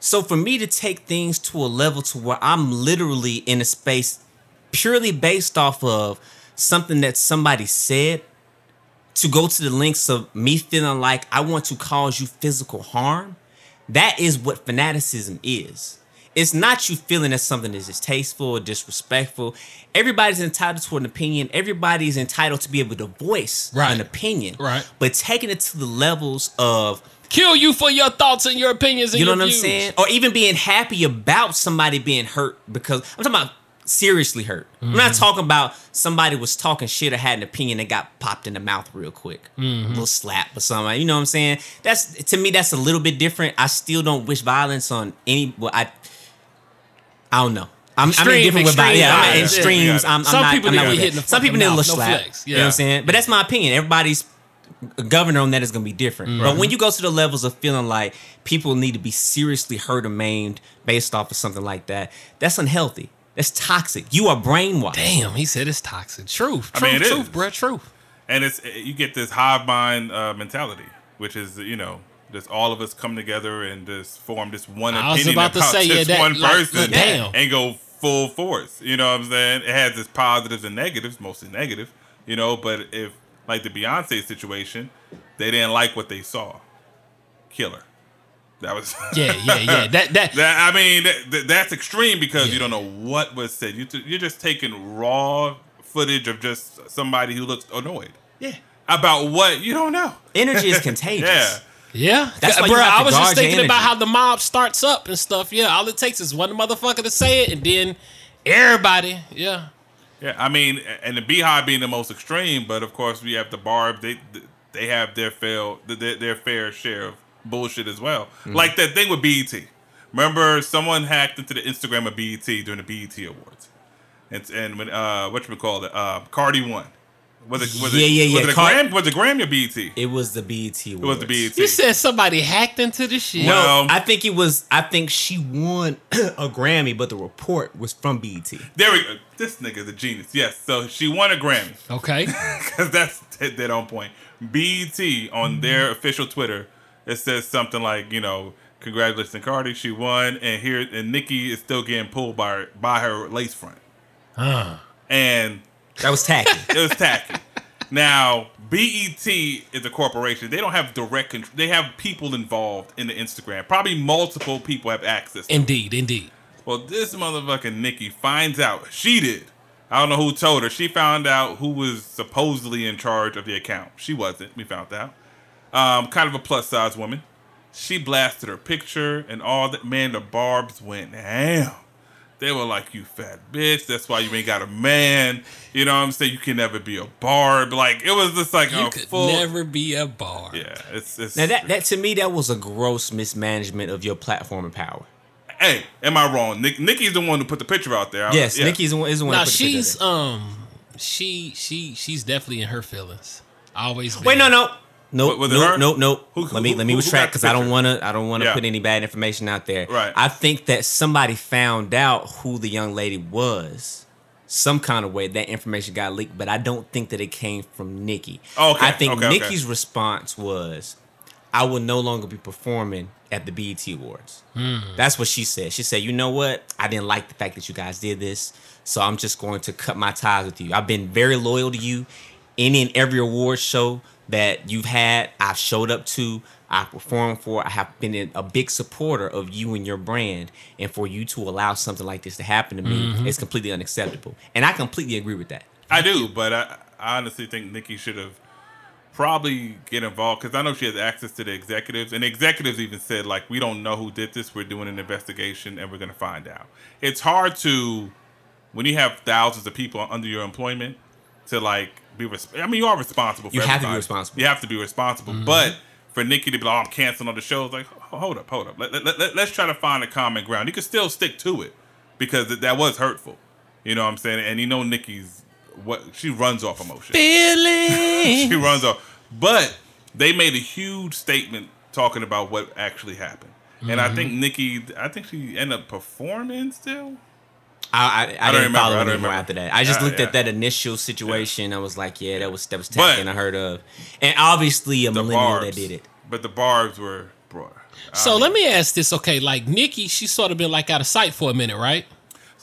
So for me to take things to a level to where I'm literally in a space purely based off of something that somebody said to go to the lengths of me feeling like I want to cause you physical harm, that is what fanaticism is. It's not you feeling that something is distasteful or disrespectful. Everybody's entitled to an opinion. Everybody's entitled to be able to voice Right. an opinion. Right. But taking it to the levels of Kill you for your thoughts and your opinions and you know what I'm saying? Or even being happy about somebody being hurt because I'm talking about seriously hurt. I'm Mm-hmm. not talking about somebody was talking shit or had an opinion that got popped in the mouth real quick. Mm-hmm. A little slap or something. You know what I'm saying? That's to me that's a little bit different. I still don't wish violence on any well I I don't know. I'm, I'm Extreme- with violence. extreme Yeah, I'm extremes. Yeah. I'm, I'm Some not, people I'm need not hitting the Some people need a fucking little mouth, no slap. flex. You know what I'm saying? But that's my opinion. Everybody's governor on that is going to be different. Mm-hmm. But when you go to the levels of feeling like people need to be seriously hurt or maimed based off of something like that, that's unhealthy. That's toxic. You are brainwashed. Damn, he said it's toxic. Truth. I Truth, mean, it truth, is. bruh, truth. and it's you get this hive mind uh, mentality, which is you know just all of us come together and just form this one I was opinion about to about say, yeah, just that- one like, person damn. and go full force. You know what I'm saying? It has its positives and negatives, mostly negative. You know, but if like the Beyonce situation, they didn't like what they saw. Killer. That was Yeah, yeah, yeah. That that That I mean, that, that- that's extreme because you don't know what was said. You t- you're just taking raw footage of just somebody who looks annoyed Yeah. about what you don't know. Energy is contagious. Yeah, Yeah, That's why bro. you have to I was just thinking about how the mob starts up and stuff. Yeah, all it takes is one motherfucker to say it, and then everybody. Yeah, yeah. I mean, and the Beyhive being the most extreme, but of course we have the Barb. They they have their fair their, their fair share of bullshit as well. Mm. Like that thing with BET. Remember, someone hacked into the Instagram of BET during the BET Awards, and and when uh what you call it uh Cardi won. Was it was Yeah, it yeah, was yeah. it Car- Grammy? Was it Grammy or BET? It was the BET. It was the BET. you said somebody hacked into the shit. No, Well- I think it was. I think she won a Grammy, but the report was from BET. There we go. This nigga's a genius. Yes. So she won a Grammy Okay, because that's dead on point. BET on their official Twitter, it says something like, you know, congratulations Cardi, she won, and here and Nicki is still getting pulled by her, by her lace front, Huh. and That was tacky. it was tacky. now BET is a corporation. They don't have direct control. They have people involved in the Instagram. Probably multiple people have access. indeed, indeed. Well, this motherfucking Nicki finds out she did. I don't know who told her. She found out who was supposedly in charge of the account. She wasn't. We found out. Um, kind of a plus size woman. She blasted her picture and all that. Man, the barbs went ham. They were like, "You fat bitch. That's why you ain't got a man." You know what I'm saying? You can never be a barb. Like it was just like You a could full. never be a bar. Yeah, it's it's. now that that to me that was a gross mismanagement of your platform and power. hey, am I wrong? Nick, Nicki's the one who put the picture out there. I- Yes, yeah. Nicki's the one. Is the one. Now put she's there. um, she she she's definitely in her feelings. Always. Been. Wait, no, no. Nope, Was it nope, nope, nope. Who- let me who- let me who- who retract because I don't want to. I don't want to Yeah. put any bad information out there. Right. I think that somebody found out who the young lady was, some kind of way. That information got leaked, but I don't think that it came from Nicki. Oh, okay, I think okay, okay. Nicki's response was, "I will no longer be performing at the BET Awards." Hmm. That's what she said. She said, "You know what? I didn't like the fact that you guys did this, so I'm just going to cut my ties with you. I've been very loyal to you. Any and every award show that you've had, I've showed up to, I performed for. I have been a big supporter of you and your brand, and for you to allow something like this to happen to me mm-hmm. is completely unacceptable. And I completely agree with that. I do, but I, I honestly think Nicki should have probably get involved because I know she has access to the executives, and the executives even said like, "We don't know who did this. We're doing an investigation, and we're going to find out." It's hard to when you have thousands of people under your employment to like be. Res- I mean, you are responsible. For You have to be responsible. You have to be responsible. Mm-hmm. But for Nicki to be like, oh, I'm canceling all the shows, like, ho- hold up, hold up. Let, let, let, us try to find a common ground. You can still stick to it because that was hurtful. You know what I'm saying? And you know Nicki's what she runs off emotion. she runs off. But they made a huge statement talking about what actually happened. And I mm-hmm. think Nicki, I think she ended up performing still. I I, I, don't didn't remember, follow I anymore after that. I just Yeah, looked yeah. at that initial situation. I was like, yeah, that was that was But- taken unheard of, and obviously a millennial barbs. that did it. But the barbs were brought. So let me ask this, okay? Like Nicki, she sort of been like out of sight for a minute, right?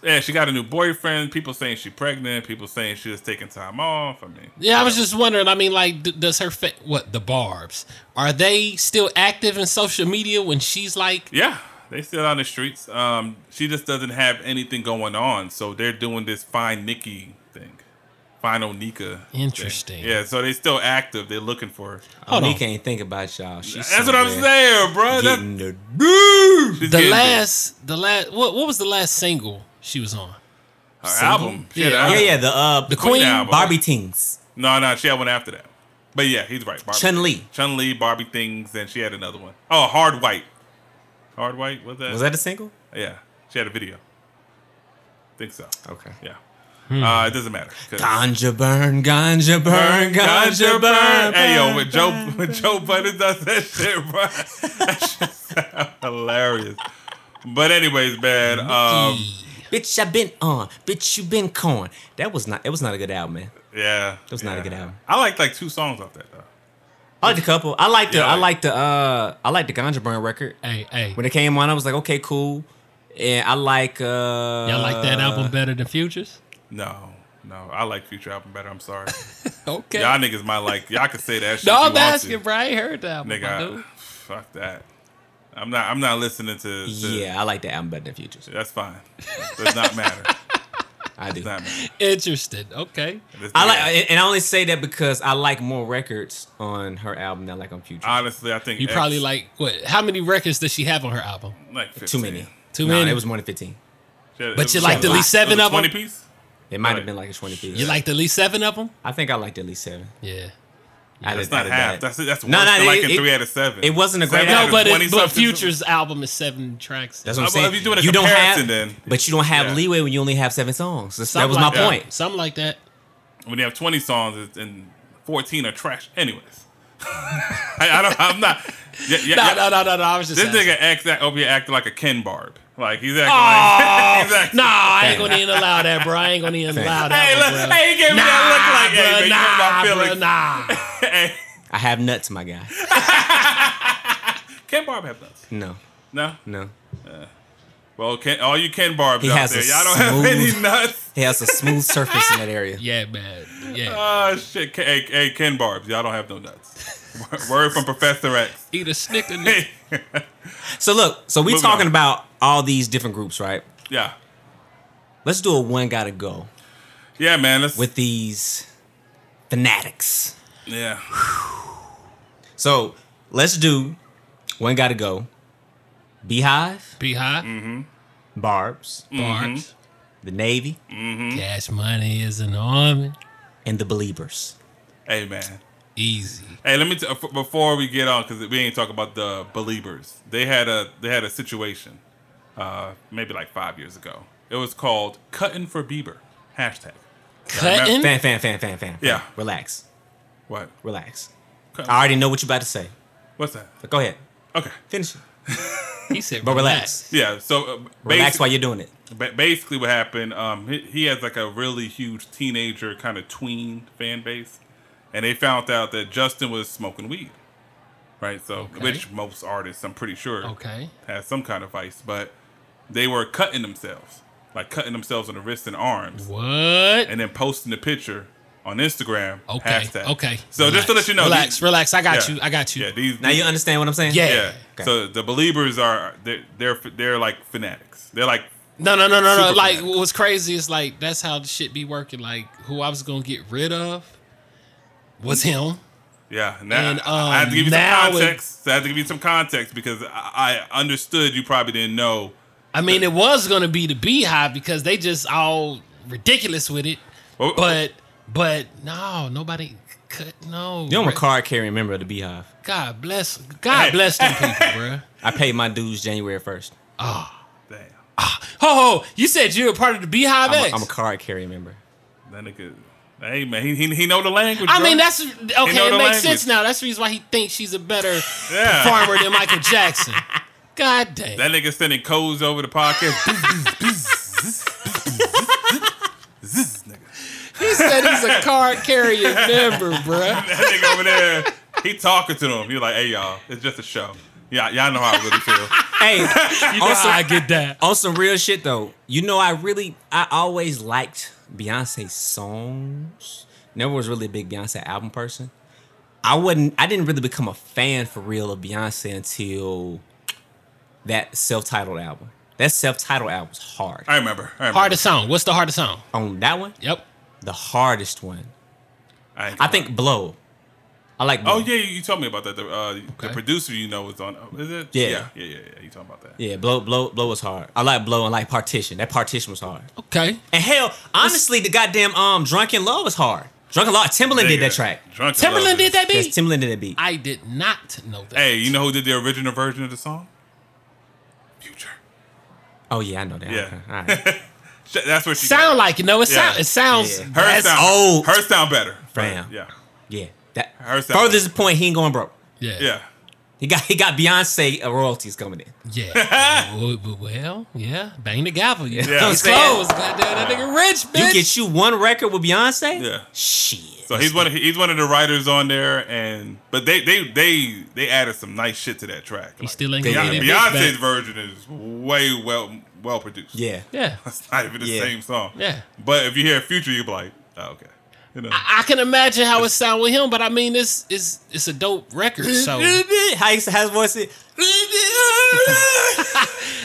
Yeah, she got a new boyfriend. People saying she's pregnant. People saying she was taking time off. I mean, Yeah, I was just wondering. I mean, like, d- does her fa- what the Barb's are they still active in social media when she's like? yeah, they still on the streets. Um, she just doesn't have anything going on, so they're doing this Find Nicki thing, Find Onika. thing. Interesting. Yeah, so they still active. They're looking for. her. Oh, Hold me think about y'all. She's That's what I'm saying, bro. That's, Getting the she's The getting last, the last, what what was the last single she was on? her album. She had Yeah. an Yeah, yeah, the uh, The Queen? album. Barbie Tings. No, no, she had one after that. But yeah, he's right. Barbie Chun Li. Chun Li, Barbie things, and she had another one. Oh, Hard White. Hard White was that? Was that a single? Yeah, she had a video. Think so. Okay. Yeah. Hmm. Uh, it doesn't matter. Ganja burn, ganja burn, ganja burn. Hey yo, when Joe when Joe Budden does that shit, bro, that shit hilarious. But anyways, man, um, Bitch, I been on. Bitch, you been corn. That was not. It was not a good album, man. yeah, That was not a good album. I like like two songs off that though. I liked a couple. I liked the. Yeah, I I- liked the. Uh, I liked the Ganja Burn record. Hey, hey, When it came on, I was like, okay, cool. And I like. uh y'all like that album better than Futures? No, no, I like Future album better. I'm sorry, Okay. y'all niggas might like y'all can say that shit. no, if you I'm want asking, to. bro. I ain't heard that album, my nigga. dude. Fuck that. I'm not. I'm not listening to. to Yeah, I like the album better than Futures. that's fine. Does not matter. I do. Does not. Interested. Okay. I like, and I only say that because I like more records on her album than I like on Future. Honestly, I think You X, probably like what? How many records does she have on her album? like 15. Too many. Too Nah, many? It was more than fifteen. Shit, But you was- liked at at least least it was seven a of 20 them. piece. It might Right. have been like a twenty piece. You liked at least seven of them? I think I liked at least seven. Yeah. I That's not half. that. That's that's No, worse no, than it- liking it- three out of seven. it wasn't a great Seven out No, but, it, but. Futures album is seven tracks. That's what I'm well, saying. if you're doing a you don't have, then- but you don't have Yeah. leeway when you only have seven songs. That's- that Something was like my that. point. Something like that. when you have 20 songs and 14 are trash. Anyways, I, I don't. I'm not. Yeah, yeah, No, yeah. no, no, no, no. I was just This asking. nigga acts that over here acting like a Ken Barb. Like he's acting Oh, like he's acting. no, I ain't gonna even allow that, bro. I ain't gonna even allow that. Hey, one, look, bro. hey, he gave me nah, that look like, hey, man, you hurt my nah, bro, nah. Hey, I have nuts, my guy. Ken Barb have nuts? No, No. no. Uh, well, Ken, all you Ken Barbs He out has there, a y'all don't have any smooth- nuts. He has a smooth surface in that area. Yeah, man. Yeah. Oh shit, hey, hey, Ken Barbs, y'all don't have no nuts. Word from Professor X. Eat a snicker. nigga. So look, so we Moving talking on. about all these different groups, right? Yeah, Let's do a one gotta go yeah, man. Let's with these fanatics. yeah. So let's do one gotta go. Beyhive, Beyhive. Mm-hmm. Barbs, Barbs. the Navy, Mm-hmm. Cash money is an army. and the Believers. Hey, man. Easy. Hey, let me t- f- before we get on because we ain't talking about the believers. They had a they had a situation, uh, maybe like five years ago. It was called "Cutting for Bieber." Hashtag. Cutting. Fan, fan, fan, fan, fan. fan. Yeah. Relax, What? relax. Cut- I already know what you're about to say. What's that? But go ahead, Okay. finish it. He said, But relax. Yeah. So uh, Relax while you're doing it. ba- basically, what happened? Um, he, he has like a really huge teenager kind of tween fan base, and they found out that Justin was smoking weed. Right. So, Okay. which most artists, I'm pretty sure, Okay. has some kind of vice, but they were cutting themselves, like cutting themselves on the wrists and arms, What? and then posting the picture on Instagram. Okay. Hashtag. Okay. So just to let you know, Relax. these- relax. I got yeah, you. I got you. Yeah. These. Now you understand what I'm saying? Yeah. Yeah. Okay. So the believers are they're they're they're like fanatics. They're like No, no, no, no, no. Super Like what's crazy is like that's how the shit be working. Like who I was gonna get rid of was him. yeah. Now, And, I have to give you um, now some it- context. So I have to give you some context because I, I understood you probably didn't know. I mean, it was gonna be the Beyhive because they just all ridiculous with it. Well, But But no, nobody could. No. You know I'm a Rick- card carrying member of the Beyhive. God bless. God bless them people, bruh. I paid my dues January first. Damn. Ho ho! You said you're a part of the Beyhive I'm X. a, I'm a card carrying member. That nigga. Hey man, he he, he know the language. I bro. mean, that's okay. It makes language. sense now. That's the reason why he thinks she's a better Yeah. performer than Michael Jackson. God damn. that nigga sending codes over the podcast. He said he's a card carrying member, bruh. That nigga over there, he talking to them. He like, hey y'all, it's just a show. Yeah, y'all know how I really feel. Hey, also, I get that. on some real shit though, you know, I really, I always liked Beyonce songs. Never was really a big Beyonce album person. I wasn't. I didn't really become a fan for real of Beyonce until that self-titled album. That self-titled album was hard. I remember. I remember. Hardest song. What's the hardest song? On that one, Yep. the hardest one, I, I think. Blow. I like Blow. Oh yeah, you, you told me about that. The, uh, the producer you know was on. uh, Is it? Yeah. Yeah, yeah, yeah. yeah. You talking about that? Yeah, Blow, Blow, Blow was hard. I like Blow and like Partition. That Partition was hard. Okay. And hell, honestly, the goddamn um Drunk in Love was hard. Drunk in Love, Timbaland did that track. Drunken Timbaland Love did is- that Yes, beat. Timbaland did that beat. I did not know that. Hey, you know who did the original version of the song? Future. Oh yeah, I know that. Yeah. Okay, all right. That's what she Sound like You know, it Yeah. sound. It sounds. Yeah. Her sound. old. Her sound better. Fam. Yeah. Yeah, that Her sound- furthest the point, he ain't going broke. Yeah. Yeah. He got he got Beyonce uh, royalties coming in. Yeah. well, well, yeah. Bang the gavel. You Yeah. yeah. It's close. Goddamn, that nigga rich, bitch. You get you one record with Beyonce. Yeah. Shit. So he's one. Of, he's one of the writers on there, and but they they they they added some nice shit to that track. He still ain't They gonna Beyonce, get that bitch Beyonce's version is way well well produced. Yeah. Yeah. It's not even the Yeah. same song. Yeah. But if you hear Future, you'll be like, oh, okay. You know. I can imagine how it sound with him, but I mean, it's it's it's a dope record. So how he how his voice is.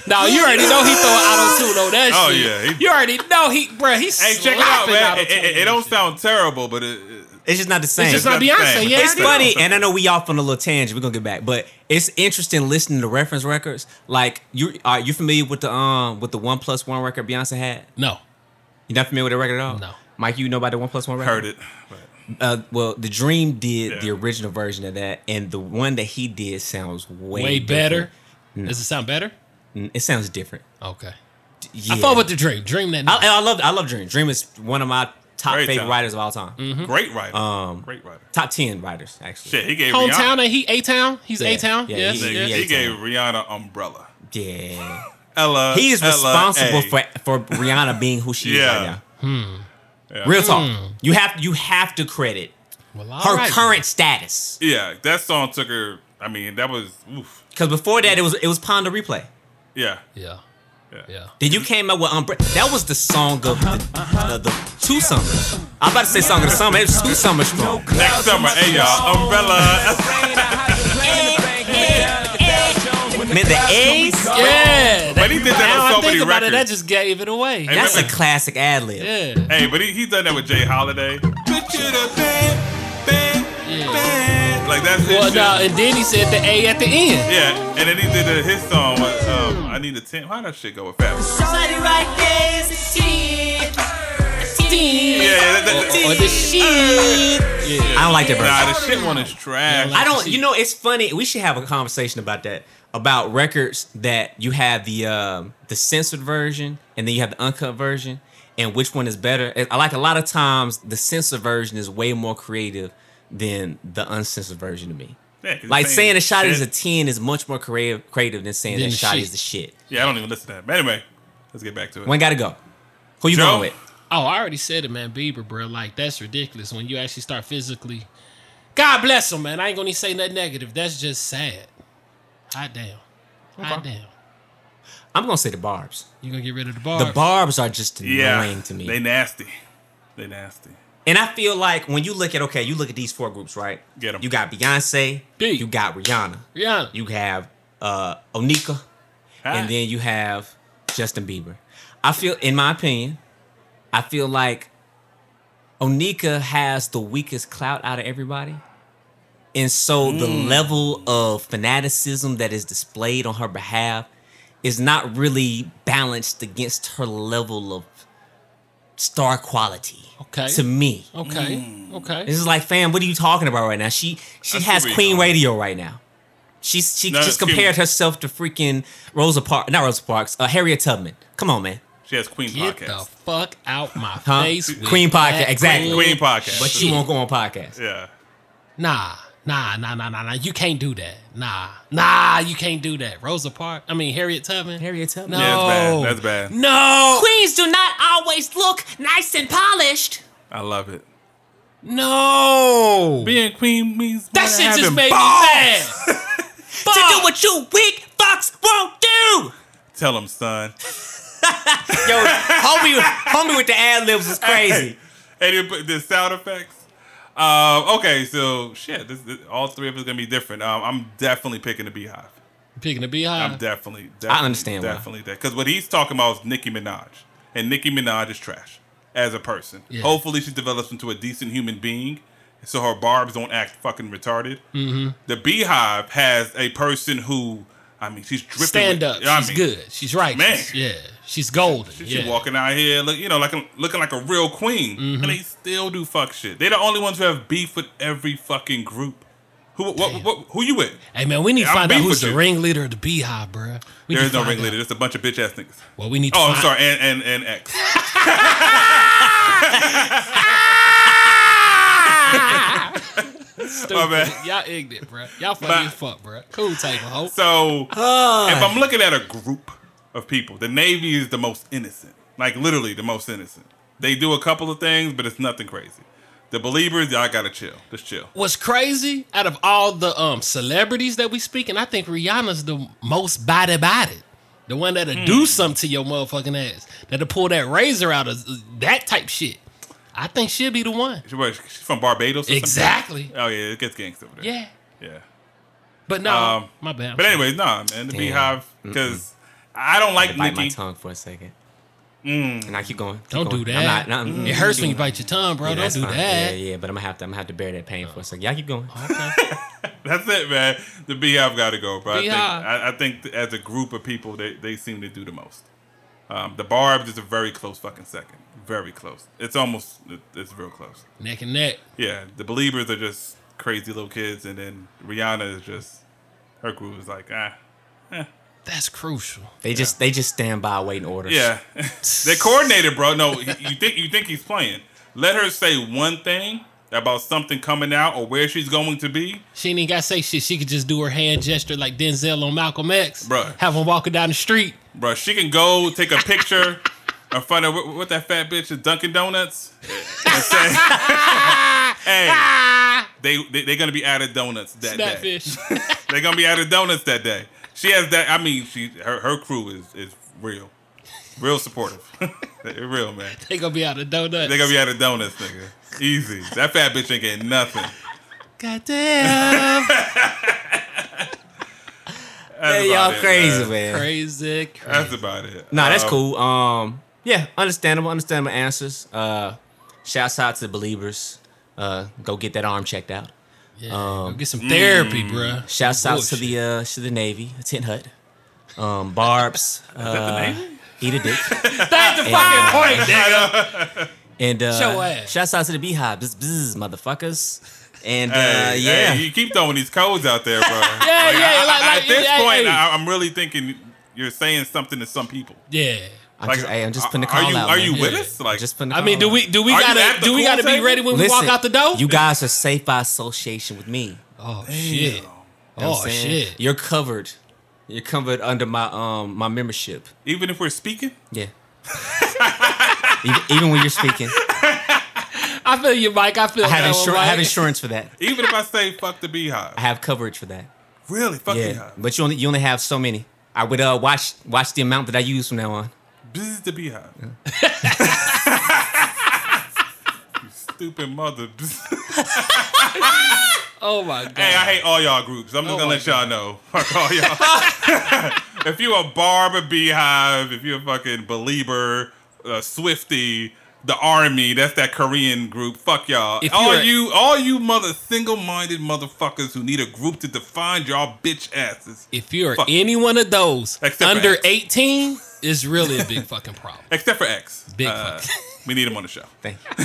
now you already know he throw auto tune on that Oh, shit. yeah, he- you already know he, bruh, He's hey, check it out, man. It, it, it don't sound terrible, but it, it- It's just not the same. It's just not the Beyonce, same. yeah. it's funny, and I know we off on a little tangent. We're gonna get back, but it's interesting listening to reference records. Like you, are you familiar with the um with the one plus one record Beyonce had? No, you're not familiar with the record at all? No. Mike, you know about the one plus one record? heard it. But Uh, well, the Dream did Yeah. the original version of that, and the one that he did sounds way way better. different. Does it sound better? It sounds different. Okay. Yeah. I fought with the dream. Dream that. I, I love I love Dream. Dream is one of my top Great favorite talent. writers of all time. Mm-hmm. great writer. Um, great writer. Top ten writers actually. Shit, he gave hometown Rihanna. and he A town. He's Yeah. A town. Yeah, yes. he- Nigga, yes. he A-Town. gave Rihanna umbrella. Yeah. Ella. He is Ella responsible A. for for Rihanna being who she is Yeah. right now. Yeah. Real talk. Hmm. You have you have to credit Well, her all right. current status. Yeah, that song took her. I mean, that was oof. Because before that, it was it was Pon de Replay. Yeah, Yeah. yeah. Yeah. Then you came up with Umbre- That was the song of the, the, the two summers. I'm about to say song of the summer. It was two summers strong. Next summer, hey y'all, umbrella. Man, the A's. Yeah. But he did that now on so I think many about it, that just gave it away. Hey, That's a remember- classic ad lib. Yeah. hey, but he he done that with J. Holiday. Put you to bed, bed, Yeah. bed. Like that's his Well, shit. now and then he said the A at the end. Yeah, and then he did uh, his song with um, I Need a 10. How that shit go with Fat? Somebody right there is a teen. A teen. Yeah, yeah, that, that, Or, or the shit. Yeah. I don't like that version. Nah, the shit one is trash. Yeah, I don't. You know, it's funny. We should have a conversation about that. About records that you have the um, the censored version and then you have the uncut version, and which one is better. I like a lot of times the censored version is way more creative than the uncensored version to me. Yeah, 'cause Like saying a shot is a shit. ten is much more creative creative than saying Than that the shot shit. is the shit. Yeah, I don't even listen to that. But anyway, let's get back to it. One got to go. Who you Joe? going with? Oh, I already said it, man. Bieber, bro. Like that's ridiculous when you actually start physically. God bless him, man. I ain't gonna say nothing negative. That's just sad. Hot damn. Hot damn. I'm gonna say the barbs. You gonna get rid of the bar? The barbs are just yeah, annoying to me. they nasty. They nasty. And I feel like when you look at okay, you look at these four groups, right? Get 'em. You got Beyonce, B. you got Rihanna, Rihanna. you have uh Onika, and then you have Justin Bieber. I feel, in my opinion, I feel like Onika has the weakest clout out of everybody. And so the level of fanaticism that is displayed on her behalf is not really balanced against her level of star quality. Okay. To me, Okay. Okay. this is like, fam, what are you talking about right now? She she I has Queen going. Radio right now. She's she No, just excuse me. compared herself to freaking Rosa Parks, not Rosa Parks, uh, Harriet Tubman. Come on, man. She has Queen Podcast. Get the fuck out my Huh? face. Queen podcast, exactly. Queen podcast. But she won't go on podcast. yeah. Nah, nah, nah, nah, nah, nah. You can't do that. Nah, nah, you can't do that. Rosa Parks. I mean Harriet Tubman. Harriet Tubman. No. Yeah, that's bad. That's bad. No. Queens do not always look nice and polished. I love it. No. Being queen means That shit just made balls. me mad. To do what you weak fucks won't do. Tell him, son. Yo, homie, homie with the ad libs was crazy. and you put the sound effects. Um, okay, so shit, this, this, all three of us are gonna be different. Um, I'm definitely picking the Beyhive. Picking a I'm Beyhive. definitely, I understand why. definitely that because what he's talking about is Nicki Minaj, and Nicki Minaj is trash as a person. Yeah. Hopefully, she develops into a decent human being, so her barbs don't act fucking retarded. Mm-hmm. The Beyhive has a person who, I mean, she's dripping. Stand with- up. I She's mean, good. She's right. Man. Yeah. She's golden. She's yeah. she walking out here, look, you know, like a, looking like a real queen, Mm-hmm. and they still do fuck shit. They're the only ones who have beef with every fucking group. Who what, what, who you with? Hey man, we need to I'm find out who's the you. ringleader of the Beyhive, bruh. We There is no ringleader. There's a bunch of bitch ass niggas. Well, we need to Oh, I'm sorry, and and and X. Stupid. My bad. Y'all ignorant, bruh. Y'all funny But- as fuck, bruh. Cool table, hope. So if I'm looking at a group of people, the Navy is the most innocent. Like literally the most innocent. They do a couple of things, but it's nothing crazy. The believers, y'all gotta chill. Just chill. What's crazy out of all the um celebrities that we speaking, I think Rihanna's the most body body. The one that'll Hmm. do something to your motherfucking ass. That'll pull that razor out of that type shit. I think she'll be the one. She, what, she's from Barbados. Or something? Exactly. Oh yeah, it gets gangster over there. Yeah. Yeah. But no, Um, my bad. I'm But sorry. anyways, nah, man, the Damn. Beyhive because I don't like Bite my tongue for a second. And I keep going. keep Don't going. do I'm that. not, no, it hurts when you bite your tongue, bro. Yeah, Don't do fine. that. Yeah, yeah, but I'm gonna have to. I'm gonna have to bear that pain for a second. Y'all keep going. Okay. That's it, man. The Beyhive got to go, bro. I think, I, I think as a group of people, they, they seem to do the most. Um, the Barb's is a very close fucking second. Very close. It's almost, it's real close. neck and neck. Yeah, the Believers are just crazy little kids, and then Rihanna is just, her group is like, ah. Eh. That's crucial. They just they just stand by waiting orders. Yeah, they coordinated, bro. No, you think you think he's playing? Let her say one thing about something coming out or where she's going to be. She ain't even got to say shit. She could just do her hand gesture like Denzel on Malcolm X. Bruh. Have him walking down the street. Bro, she can go take a picture in front of what, what that fat bitch is Dunkin' Donuts and say, "Hey, they they they gonna be out of donuts that day. They're gonna be out of donuts that day." She has that. I mean, she her her crew is is real, real supportive. They're real man. they gonna be out of donuts. They gonna be out of donuts, nigga. Easy. That fat bitch ain't getting nothing. Goddamn. That's Hey, y'all it, crazy, man. man. crazy. crazy. That's about it. Nah, that's Um, cool. Um, yeah, understandable, understandable answers. Uh, shouts out to the believers. Uh, go get that arm checked out. Yeah. Go get some therapy, mm. bruh. Shouts out to the uh to the Navy, a tent hut. Um, Barb's. Uh, eat a dick. That's the fucking point, nigga. And uh, shouts out to the Beyhive. Bzz, bzz, motherfuckers. And uh, yeah, hey, you keep throwing these codes out there, bro. Yeah, yeah, like, like At this yeah, point, hey. I, I'm really thinking you're saying something to some people. Yeah. I'm, Like, just, hey, I'm just putting the are call you out. are man. you with Yeah. us? Like, Just putting the I mean, do we do we Are gotta do we gotta be table? ready when we walk out the door? You guys are safe by association with me. oh shit. You know Oh saying? shit. You're covered. You're covered under my um my membership. even if we're speaking, Yeah. even, even when you're speaking, I feel you, Mike. I feel I have, insur- I have insurance for that. even if I say fuck the Beyhive, I have coverage for that. really fuck yeah, Beyhive, but you only you only have so many. I would uh watch watch the amount that I use from now on. Bzz the Beyhive. you stupid mother. Oh my god. Hey, I hate all y'all groups. I'm just Oh gonna my let y'all know. Fuck all y'all. if you a barber Beyhive, if you're a fucking believer, uh, Swifty, the army, that's that Korean group. Fuck y'all. If all you're a- you, all you mother single-minded motherfuckers who need a group to define y'all bitch asses. if you're Fuck. any one of those Except under 18, it's really a big fucking problem. Except for X. Big Uh, fucking. We need him on the show. Thank you.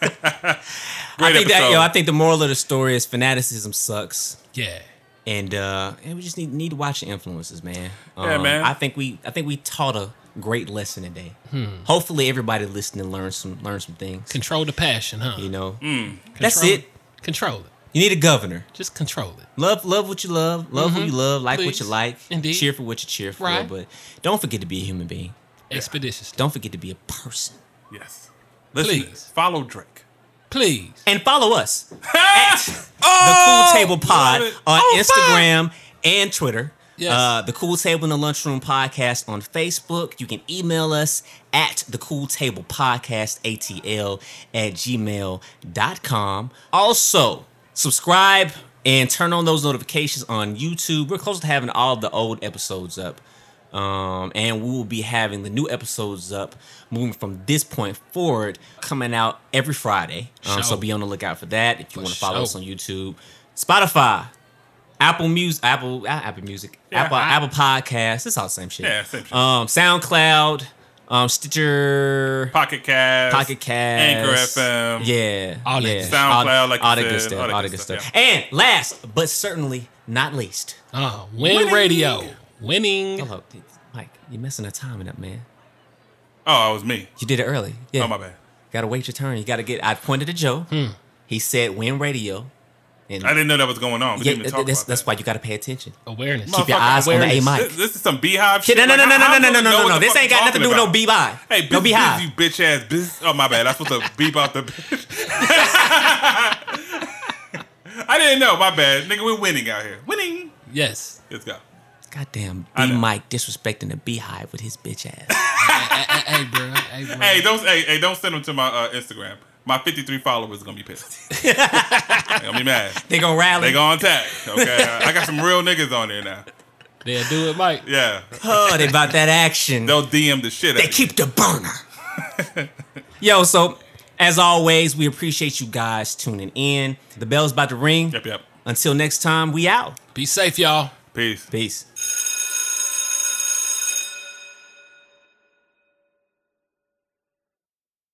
Great I think episode. that yo, I think the moral of the story is fanaticism sucks. Yeah. And uh and we just need need to watch the influences, man. Yeah, Um, man. I think we I think we taught a great lesson today. Hmm. Hopefully everybody listening learns some learn some things. Control the passion, huh? You know. Mm. That's it. Control it. You need a governor. Just control it. Love love what you love. Love who you love. Like what Mm-hmm. You like. Indeed. Cheer for what you cheer for. Right. But don't forget to be a human being. Expeditiously. Don't forget to be a person. Yes. Listen, Please. follow Drake. Please. And follow us at the Cool Table Pod on Oh, Instagram and Twitter. Yes. Uh, the Cool Table in the Lunchroom Podcast on Facebook. You can email us at the Cool Table Podcast, ATL, at gmail.com. Also, subscribe and turn on those notifications on YouTube. We're close to having all the old episodes up. Um, and we will be having the new episodes up moving from this point forward, coming out every Friday. Um, so be on the lookout for that. If you want to follow us on YouTube, Spotify, Apple Music, Apple, uh, Apple Music, Yeah, Apple, I- Apple Podcasts. It's all the same shit. Yeah, same shit. Um, SoundCloud, um, Stitcher, Pocket Cast. Pocket Cast, Anchor FM. yeah, All that yeah, good stuff. SoundCloud, like you all the said, good stuff, all that all the good good stuff, stuff. And last but certainly not least, Uh, win radio. Winning. Hello, Mike, you're messing the timing up, man. Oh, it was me. You did it early. Yeah. Oh, my bad. Gotta wait your turn. You gotta get. I pointed to Joe. He said win radio. And I didn't know that was going on. We yeah, didn't even talk that's, that's that. why you gotta pay attention. Awareness. Keep your Motherfucker, eyes on the A mic. This, this is some Beyhive shit. no, no, no, no, no, no, no, no, no, no. This ain't got nothing to do with no Beyhive. Hey, no Beyhive. biz, you bitch ass biz. Oh my bad. That's what the beep out the. I didn't know. My bad, nigga. We're winning out here. Winning. Yes. Let's go. Goddamn, I B know. Mike disrespecting the Beyhive with his bitch ass. hey, hey, bro. Hey, bro. Hey, don't hey, hey don't send them to my uh, Instagram. My 53 followers are gonna be pissed. they gonna be mad. they gonna rally. They gonna attack. Okay, I got some real niggas on there now. They'll do it, Mike. Yeah, oh, they about that action. they'll DM the shit. they out of you. keep the burner. Yo, so as always, we appreciate you guys tuning in. The bell's about to ring. Yep, yep. Until next time, we out. Be safe, y'all. Peace. Peace.